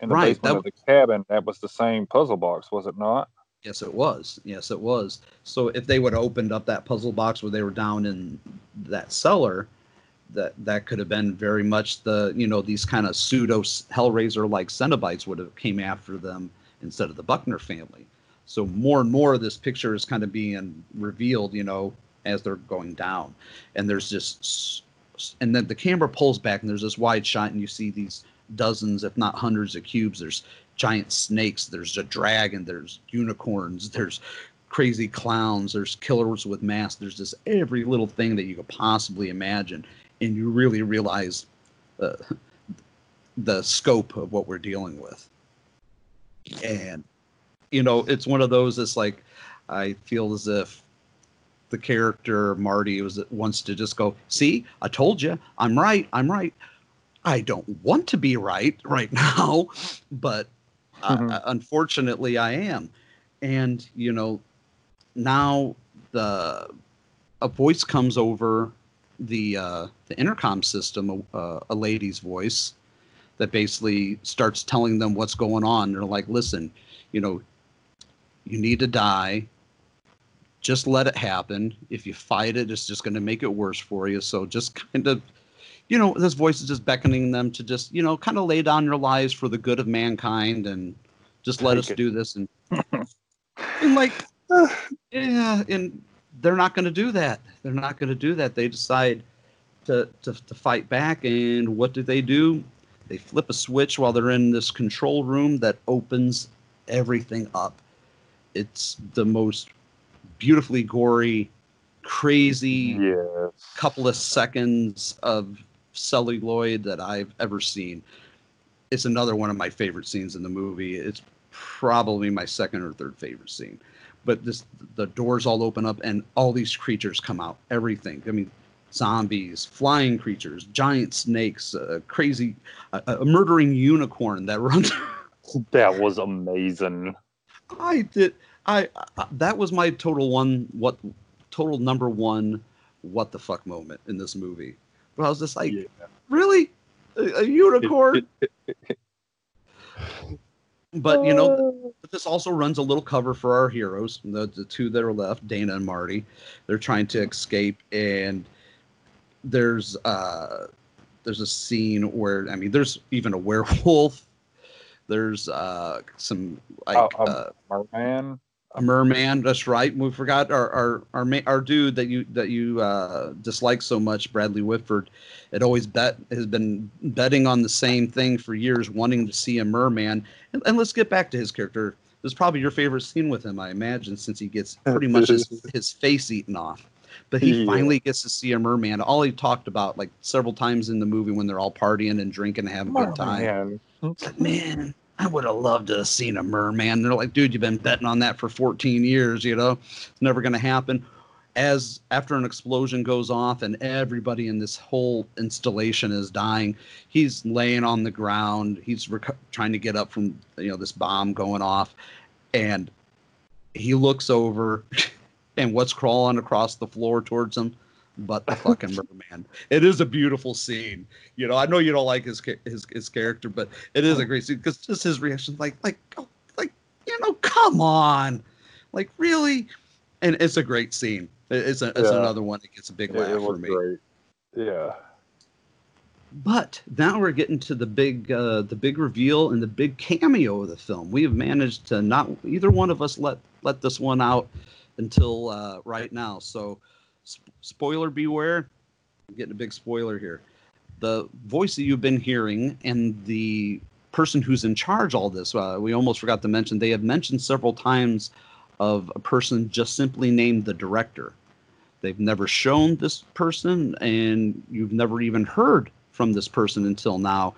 in the Right, basement that of the cabin? That was the same puzzle box, was it not? yes, it was. Yes, it was. So if they would have opened up that puzzle box where they were down in that cellar, that that could have been very much the, you know, these kind of pseudo Hellraiser like Cenobites would have came after them instead of the Buckner family. So more and more of this picture is kind of being revealed, you know, as they're going down. And there's just, and then the camera pulls back and there's this wide shot and you see these dozens, if not hundreds of cubes. There's giant snakes, there's a dragon, there's unicorns, there's crazy clowns. There's killers with masks. There's just every little thing that you could possibly imagine, and you really realize uh, the scope of what we're dealing with. And you know, it's one of those. that's like I feel as if the character Marty was wants to just go, "See, I told you, I'm right, I'm right." I don't want to be right right now, but Mhm. uh, unfortunately, I am. And you know, now the a voice comes over the uh, the intercom system, uh, a lady's voice that basically starts telling them what's going on. They're like, "Listen, you know, you need to die. Just let it happen. If you fight it, it's just going to make it worse for you. So just kind of, you know, this voice is just beckoning them to just, you know, kind of lay down your lives for the good of mankind and just let Take us it. do this. And, and like, yeah, and they're not going to do that. They're not going to do that. They decide to, to, to fight back. And what do they do? They flip a switch while they're in this control room that opens everything up. It's the most beautifully gory, crazy Yes. couple of seconds of celluloid that I've ever seen. It's another one of my favorite scenes in the movie. It's probably my second or third favorite scene. But this the doors all open up and all these creatures come out. Everything. I mean, zombies, flying creatures, giant snakes, uh, crazy, a, a murdering unicorn that runs. That was amazing. I did. I, I that was my total one. What total number one? What the fuck moment in this movie? But I was just like, really, a, a unicorn. but you know, but this also runs a little cover for our heroes, the the two that are left, Dana and Marty. They're trying to escape, and there's uh there's a scene where I mean, there's even a werewolf. There's uh some like Oh, um, uh, Merman. A merman. That's right. We forgot our our our, our dude that you that you uh, dislike so much, Bradley Whitford. It always bet has been betting on the same thing for years, wanting to see a merman. And, and let's get back to his character. This is probably your favorite scene with him, I imagine, since he gets pretty much his, his face eaten off. But he Yeah. finally gets to see a merman. All he talked about, like several times in the movie, when they're all partying and drinking and having a good time. It's like, man, I would have loved to have seen a merman. They're like, dude, you've been betting on that for 14 years, you know? It's never going to happen. As after an explosion goes off and everybody in this whole installation is dying, he's laying on the ground. He's reco- trying to get up from, you know, this bomb going off. And he looks over, and what's crawling across the floor towards him? But the fucking merman. It is a beautiful scene. You know, I know you don't like his his his character, but it is a great scene because just his reaction, like like oh, like you know, come on, like really, and it's a great scene. It's a, it's Yeah. another one that gets a big laugh for me. great. Yeah. But now we're getting to the big uh, the big reveal and the big cameo of the film. We have managed to not either one of us let let this one out until uh, right now. So spoiler beware. I'm getting a big spoiler here. The voice that you've been hearing and the person who's in charge all this. Uh, we almost forgot to mention they have mentioned several times of a person just simply named the director. They've never shown this person, and you've never even heard from this person until now,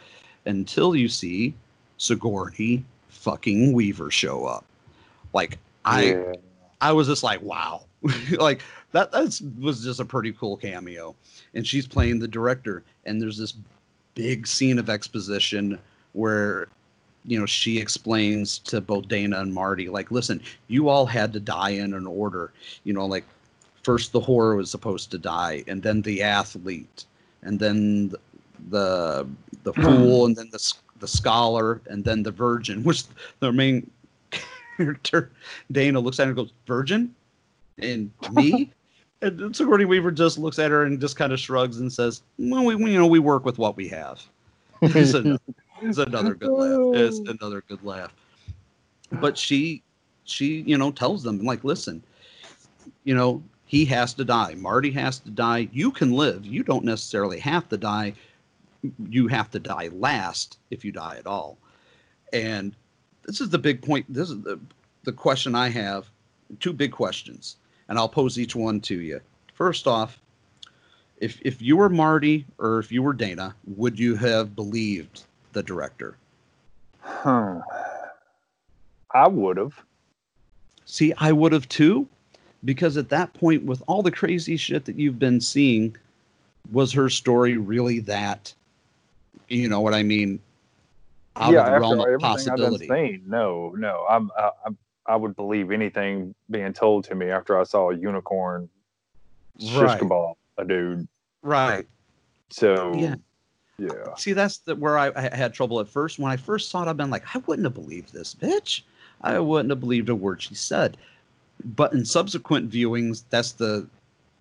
until you see Sigourney fucking Weaver show up. Like I, Yeah. I was just like, wow, like that. That was just a pretty cool cameo, and she's playing the director. And there's this big scene of exposition where you know she explains to both Dana and Marty like listen you all had to die in an order you know like first the horror was supposed to die and then the athlete and then the the hmm. fool and then the the scholar and then the virgin which the main character Dana looks at her and goes virgin and me and Sigourney Weaver just looks at her and just kind of shrugs and says well we we- you know we work with what we have it's, another, it's another good laugh. It's oh. another good laugh. But she, she, you know, tells them like, listen, you know, he has to die. Marty has to die. You can live. You don't necessarily have to die. You have to die last if you die at all. And this is the big point. This is the the question I have two big questions, and I'll pose each one to you. First off, if if you were Marty or if you were Dana, would you have believed the director? Huh. I would have. See, I would have too, because at that point, with all the crazy shit that you've been seeing, was her story really that? You know what I mean? Out yeah, of the realm of possibility. I've been saying, no, no, I'm, I, I'm, I would believe anything being told to me after I saw a unicorn shish Right. kebab a dude. Right. So Yeah. yeah. See, that's the, where I, I had trouble at first. When I first saw it, I've been like, I wouldn't have believed this bitch. I wouldn't have believed a word she said. But in subsequent viewings, that's the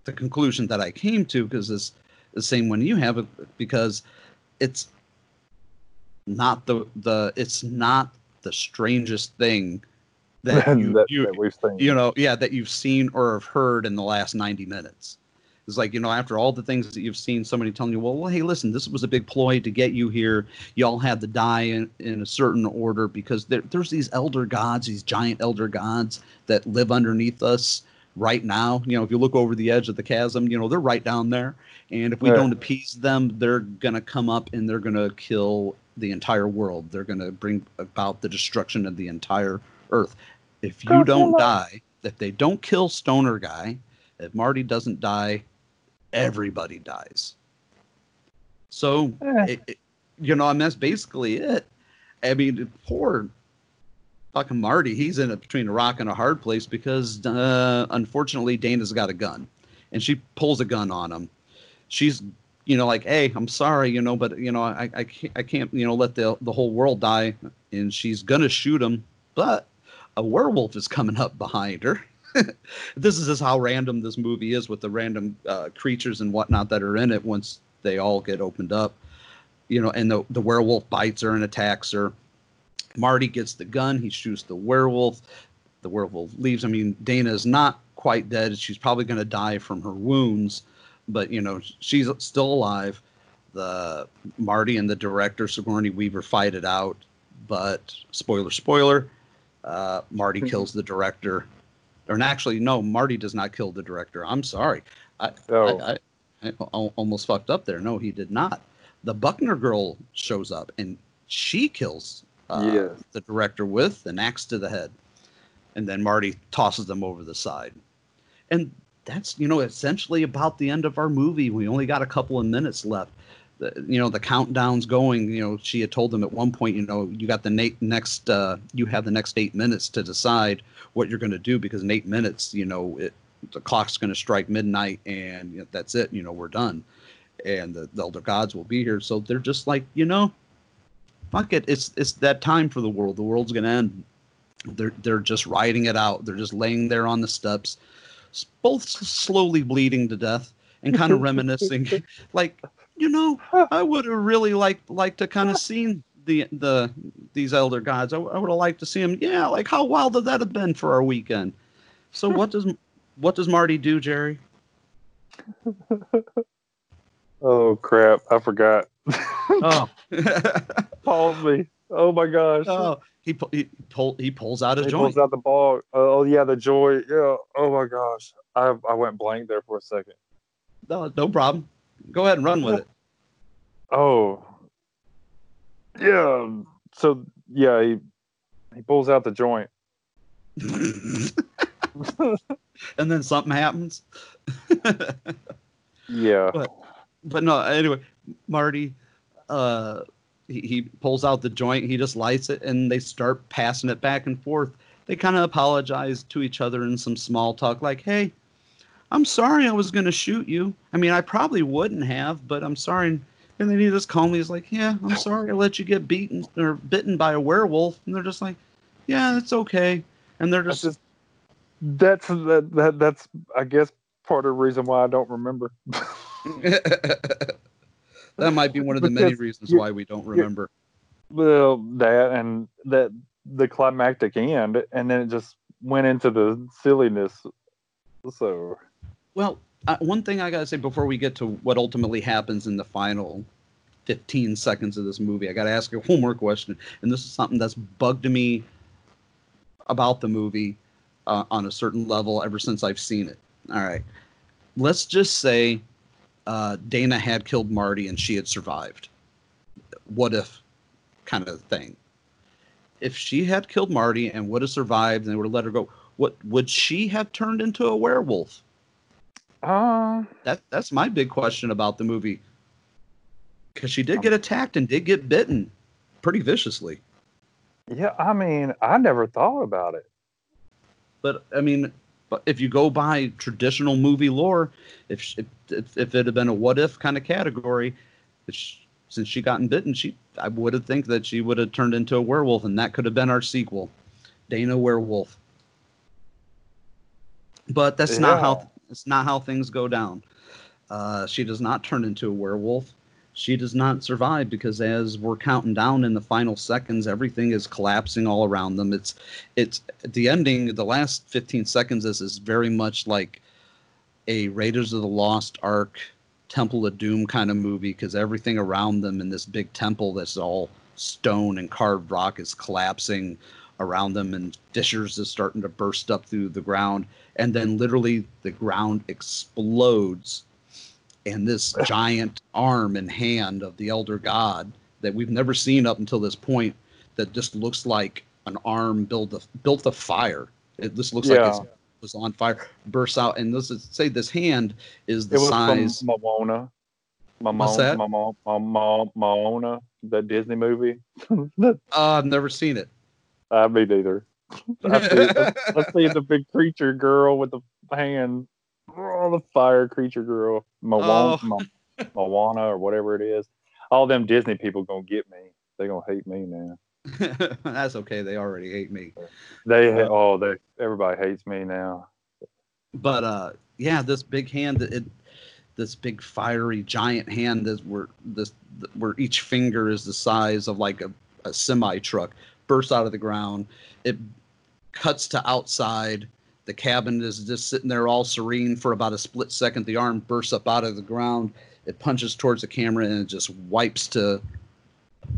the conclusion that I came to because it's the same one you have uh, because it's not the the it's not the strangest thing that you, that, you that we've seen. you know yeah that you've seen or have heard in the last 90 minutes. It's like you know after all the things that you've seen somebody telling you well, well hey listen this was a big ploy to get you here. Y'all had to die in, in a certain order because there, there's these elder gods these giant elder gods that live underneath us right now. You know if you look over the edge of the chasm you know they're right down there. And if we don't appease them they're gonna come up and they're gonna kill the entire world. They're gonna bring about the destruction of the entire earth if you don't die, if they don't kill Stoner Guy, if Marty doesn't die, everybody dies. So, it, it- you know, and that's basically it. I mean, poor fucking Marty, he's in a, between a rock and a hard place because, uh, unfortunately, Dana's got a gun, and she pulls a gun on him. She's, you know, like, hey, I'm sorry, you know, but you know, I, I can't, I can't, you know, let the the whole world die, and she's gonna shoot him, but a werewolf is coming up behind her. this is just how random this movie is with the random uh, creatures and whatnot that are in it once they all get opened up. You know, and the, the werewolf bites her and attacks her. Marty gets the gun, he shoots the werewolf. The werewolf leaves. I mean, Dana is not quite dead. She's probably going to die from her wounds, but you know, she's still alive. The Marty and the director Sigourney Weaver fight it out, but spoiler, spoiler, uh, Marty kills the director. Or and actually, no, Marty does not kill the director. I'm sorry. I, Oh. I, I, I almost fucked up there. No, he did not. The Buckner girl shows up and she kills uh, Yes. the director with an axe to the head. And then Marty tosses them over the side. And that's, you know, essentially about the end of our movie. We only got a couple of minutes left. The, you know, the countdown's going. You know, she had told them at one point, you know, you got the next, uh, you have the next eight minutes to decide what you're going to do because in eight minutes, you know, it, the clock's going to strike midnight and you know, that's it. You know, we're done. And the, the elder gods will be here. So they're just like, you know, fuck it. It's it's that time for the world. The world's going to end. They're they're just riding it out. They're just laying there on the steps, both slowly bleeding to death and kind of reminiscing, like you know, I would have really liked liked to kind of seen the the these elder gods. I, would have liked to see them. Yeah, like how wild would that have been for our weekend? So what does what does Marty do, Jerry? Oh crap! I forgot. Oh, Pause me. Oh my gosh. oh, he he pull he pulls out a joint. he joint. pulls out the ball. Oh, oh yeah, the joy. Yeah. Oh my gosh. I I went blank there for a second. No, no problem. Go ahead and run with it. Oh. Yeah. So yeah, he he pulls out the joint. and then something happens. Yeah. But but no, anyway, Marty uh he, he pulls out the joint, he just lights it and they start passing it back and forth. They kind of apologize to each other in some small talk like, "Hey, I'm sorry I was going to shoot you. I mean, I probably wouldn't have, but I'm sorry." And then he just calmly is like, "Yeah, I'm sorry I let you get beaten or bitten by a werewolf." And they're just like, "Yeah, it's okay." And they're just just that's that, that that's I guess part of the reason why I don't remember. that might be one of the many reasons why we don't remember. well, that and that the climactic end, and then it just went into the silliness. So Well, uh, one thing I gotta say before we get to what ultimately happens in the final 15 seconds of this movie, I gotta ask you one more question, and this is something that's bugged me about the movie uh, on a certain level ever since I've seen it. All right, let's just say uh, Dana had killed Marty and she had survived. What if, kind of thing. If she had killed Marty and would have survived and they would have let her go, what would she have turned into a werewolf? Uh, that that's my big question about the movie. Because she did get attacked and did get bitten pretty viciously. Yeah, I mean, I never thought about it. But I mean, but if you go by traditional movie lore, if if, if it had been a what if kind of category, she, since she gotten bitten, she I would have think that she would have turned into a werewolf, and that could have been our sequel, Dana Werewolf. But that's yeah. not how it's not how things go down. Uh, she does not turn into a werewolf. She does not survive because as we're counting down in the final seconds, everything is collapsing all around them. It's it's the ending. The last 15 seconds is is very much like a Raiders of the Lost Ark, Temple of Doom kind of movie because everything around them in this big temple that's all stone and carved rock is collapsing around them and fissures is starting to burst up through the ground and then literally the ground explodes and this giant arm and hand of the elder god that we've never seen up until this point that just looks like an arm built a built a fire it just looks yeah. like it was on fire bursts out and this is say this hand is the size it was size from Moana Moana, Moana, Moana, that Disney movie. uh, I've never seen it. Uh, me neither. I see, let's see the big creature girl with the hand. Oh, the fire creature girl. Moana, oh. Moana or whatever it is. All them Disney people gonna get me. They gonna hate me now. That's okay. They already hate me. They uh, oh they everybody hates me now. But uh yeah, this big hand it this big fiery giant hand that where this where each finger is the size of like a, a semi truck bursts out of the ground. It cuts to outside. The cabin is just sitting there all serene for about a split second. The arm bursts up out of the ground. It punches towards the camera and it just wipes to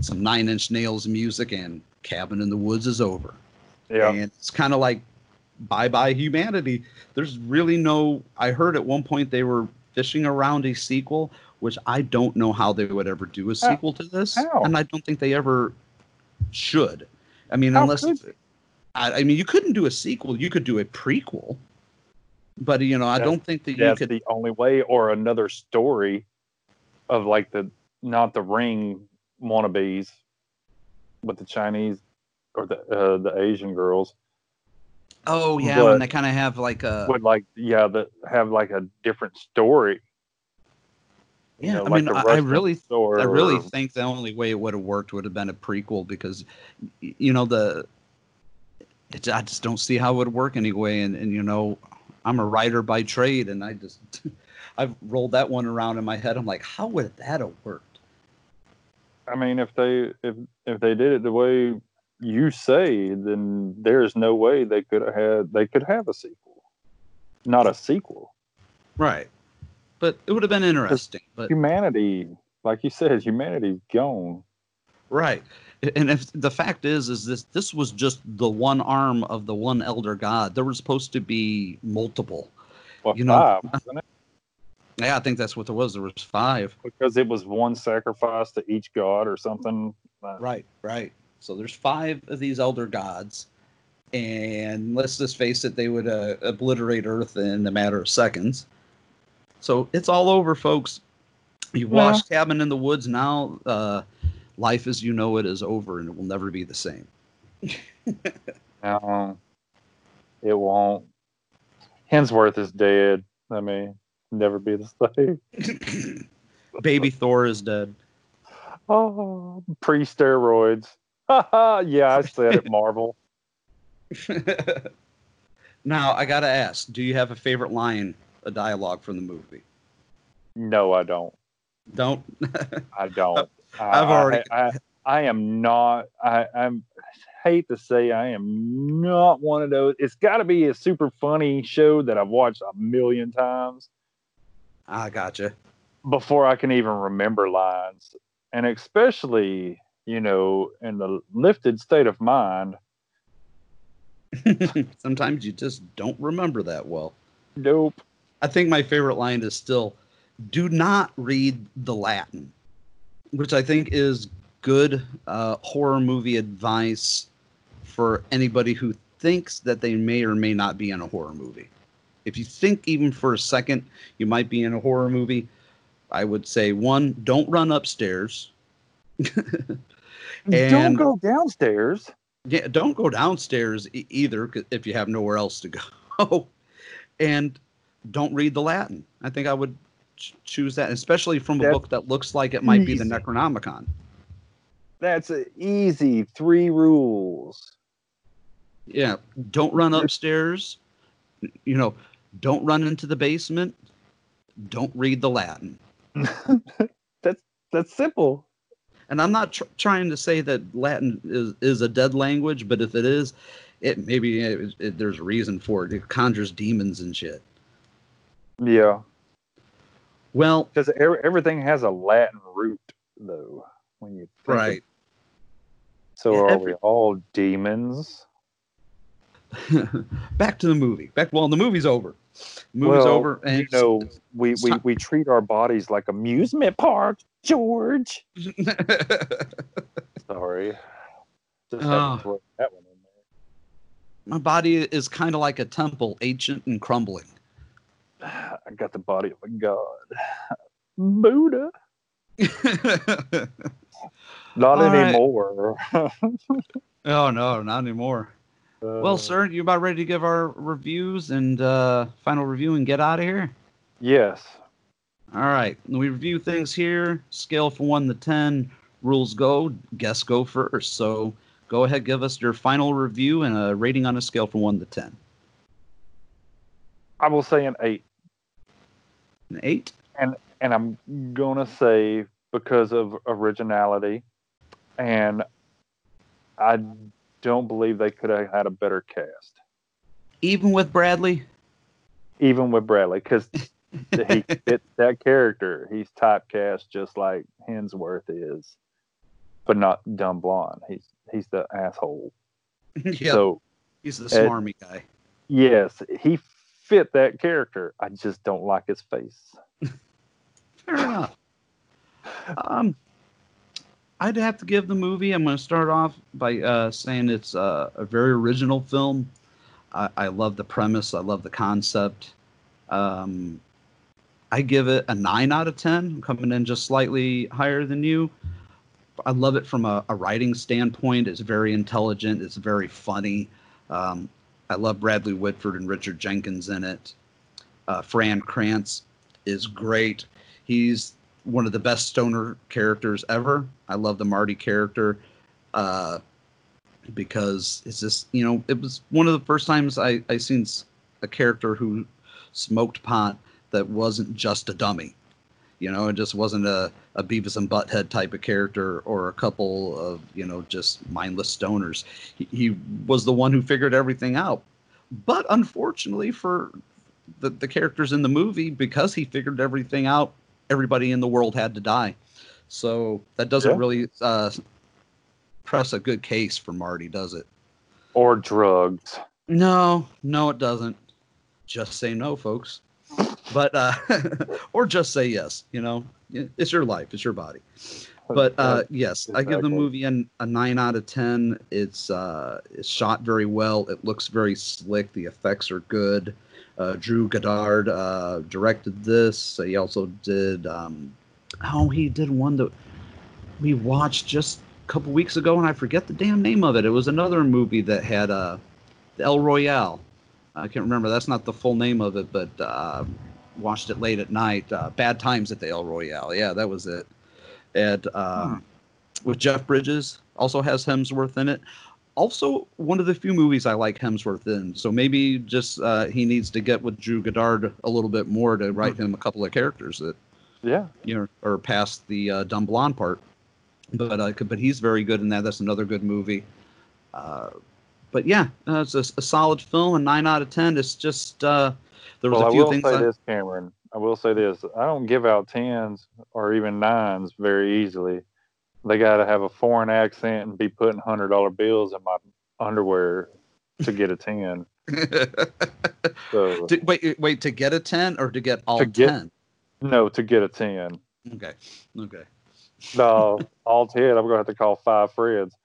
some nine inch nails music and cabin in the woods is over. Yeah. And it's kind of like bye bye humanity. There's really no I heard at one point they were fishing around a sequel, which I don't know how they would ever do a uh, sequel to this. How? And I don't think they ever should. I mean, How unless I, I, mean, you couldn't do a sequel. You could do a prequel, but you know, I don't think that you could. the only way, or another story of like the not the ring wannabes, but the Chinese or the uh, the Asian girls. Oh yeah, when they kind of have like a would like yeah, that have like a different story. Yeah, know, I like mean, I, I really, I really think the only way it would have worked would have been a prequel because, you know, the, it, I just don't see how it would work anyway. And and you know, I'm a writer by trade, and I just, I've rolled that one around in my head. I'm like, how would that have worked? I mean, if they if if they did it the way you say, then there's no way they could have had they could have a sequel, not a sequel. Right but it would have been interesting. But humanity, like you said, humanity's gone. Right. And if the fact is, is this this was just the one arm of the one elder god. There were supposed to be multiple. Well, you know, five, Yeah, I think that's what there was. There was five. Because it was one sacrifice to each god or something. Right, right. So there's five of these elder gods, and let's just face it, they would uh, obliterate Earth in a matter of seconds. So it's all over, folks. You've yeah. watched Cabin in the Woods. Now, uh, life as you know it is over, and it will never be the same. no, it won't. Hemsworth is dead. I mean, never be the same. Baby Thor is dead. Oh, pre steroids. yeah, I said it, Marvel. now I gotta ask: Do you have a favorite line a dialogue from the movie? No, I don't. Don't. I don't. I've already. I, I, I am not. I, I'm hate to say I am not one of those. It's got to be a super funny show that I've watched a million times. I gotcha. Before I can even remember lines, and especially you know in the lifted state of mind, Sometimes you just don't remember that well. Nope. I think my favorite line is still do not read the Latin, which I think is good uh, horror movie advice for anybody who thinks that they may or may not be in a horror movie. If you think even for a second you might be in a horror movie, I would say one, don't run upstairs. Don't go downstairs. Yeah, don't go downstairs e- either if you have nowhere else to go. and don't read the Latin. I think I would ch- choose that, especially from a That's book that looks like it might be the. Necronomicon. That's a easy three rules. Yeah, don't run upstairs. You know, don't run into the basement. Don't read the Latin. That's that's simple. And I'm not tr- trying to say that Latin is, is a dead language, but if it is, it maybe it, it, there's a reason for it. It conjures demons and shit. Yeah, Well, because everything has a Latin root, though. When you think of- right. so Yeah, are every- we all demons? Back to the movie. Back well, the movie's over. The movie's well, over, and you know, we, we we treat our bodies like amusement parks, George. Sorry, just ah. throw that one in my body is kind of like a temple, ancient and crumbling. I got the body of a god, Buddha. Not All right. anymore. Oh no, not anymore. well, Uh, sir, you about ready to give our reviews and uh, final review and get out of here? Yes. All right, we review things here. Scale from one to ten. Rules go. Guests go first. So go ahead, give us your final review and a rating on a scale from one to ten. I will say an eight. An eight. and and I'm gonna say because of originality, and I don't believe they could have had a better cast, Even with Bradley. even with Bradley, because he fits that character. He's typecast just like Hemsworth is, but not dumb blonde. He's he's the asshole. yeah, So he's the smarmy guy. yes, he fit that character. I just don't like his face. Fair enough. Um, I'd have to give the movie. I'm going to start off by uh, saying it's uh, a very original film. I, I love the premise. I love the concept. Um, I give it a nine out of ten, I'm coming in just slightly higher than you. I love it from a, a writing standpoint. It's very intelligent. It's very funny. Um, I love Bradley Whitford and Richard Jenkins in it. Uh, Fran Krantz is great. He's one of the best stoner characters ever. I love the Marty character uh, because it's just you know it was one of the first times I I seen a character who smoked pot that wasn't just a dummy. You know, it just wasn't a, a Beavis and Butthead type of character or a couple of, you know, just mindless stoners. He, he was the one who figured everything out. But unfortunately for the, the characters in the movie, because he figured everything out, everybody in the world had to die. So that doesn't Yeah. really uh, press a good case for Marty, does it? Or drugs. No, no, it doesn't. Just say no, folks. But uh, or just say yes. You know, it's your life, it's your body. But uh, yes, I give the movie an, a nine out of ten. It's uh, it's shot very well. It looks very slick. The effects are good. Uh, Drew Goddard uh, directed this. He also did. Um, oh, he did one that we watched just a couple weeks ago, and I forget the damn name of it. It was another movie that had uh, El Royale. I can't remember. That's not the full name of it, but uh, watched it late at night. Uh, Bad Times at the El Royale. Yeah, that was it. And um, with Jeff Bridges, also has Hemsworth in it. Also, one of the few movies I like Hemsworth in. So maybe just uh, he needs to get with Drew Goddard a little bit more to write him a couple of characters that Yeah. you know are past the uh, dumb blonde part. But uh, but he's very good in that. That's another good movie. Uh, but yeah, uh, it's a, a solid film, a nine out of ten. It's just uh, there was well, a few I will things. say I- this, Cameron. I will say this. I don't give out tens or even nines very easily. They got to have a foreign accent and be putting hundred dollar bills in my underwear to get a ten. so To- wait, wait, to get a 10 or to get all To get- 10? no, to get a ten. Okay. Okay. No, all ten. I'm gonna have to call five friends.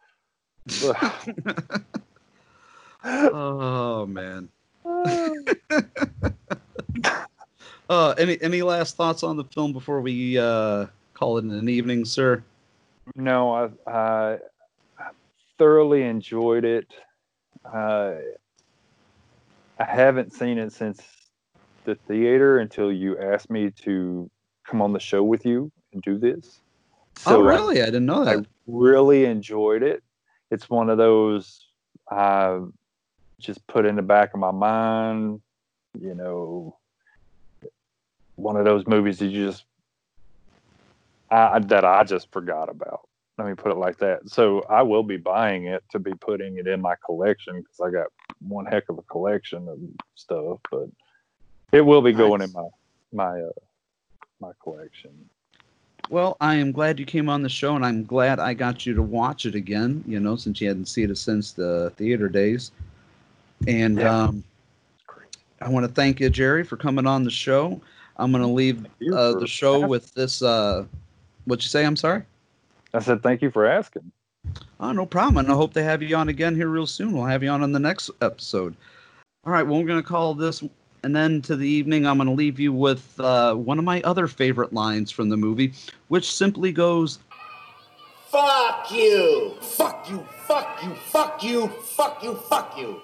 Oh man. Uh, any any last thoughts on the film before we uh, call it an evening, sir? No, I, I thoroughly enjoyed it. Uh, I haven't seen it since the theater until you asked me to come on the show with you and do this. oh, I- really? I didn't know I that. really enjoyed it. It's one of those I just put in the back of my mind, you know, one of those movies that you just I, that I just forgot about. Let me put it like that. So I will be buying it to be putting it in my collection because I got one heck of a collection of stuff, but it will be going in my my uh, my collection. Well, I am glad you came on the show, and I'm glad I got you to watch it again. You know, since you hadn't seen it since the theater days. And Yeah. um, I want to thank you, Jerry, for coming on the show. I'm going to leave uh, the show asking. with this. Uh, what'd you say? I'm sorry. I said thank you for asking. Oh, no problem. And I hope to have you on again here real soon. We'll have you on in the next episode. All right. Well, we're going to call this an end to the evening. I'm going to leave you with uh, one of my other favorite lines from the movie, which simply goes, Fuck you! Fuck you! Fuck you! Fuck you! Fuck you! Fuck you!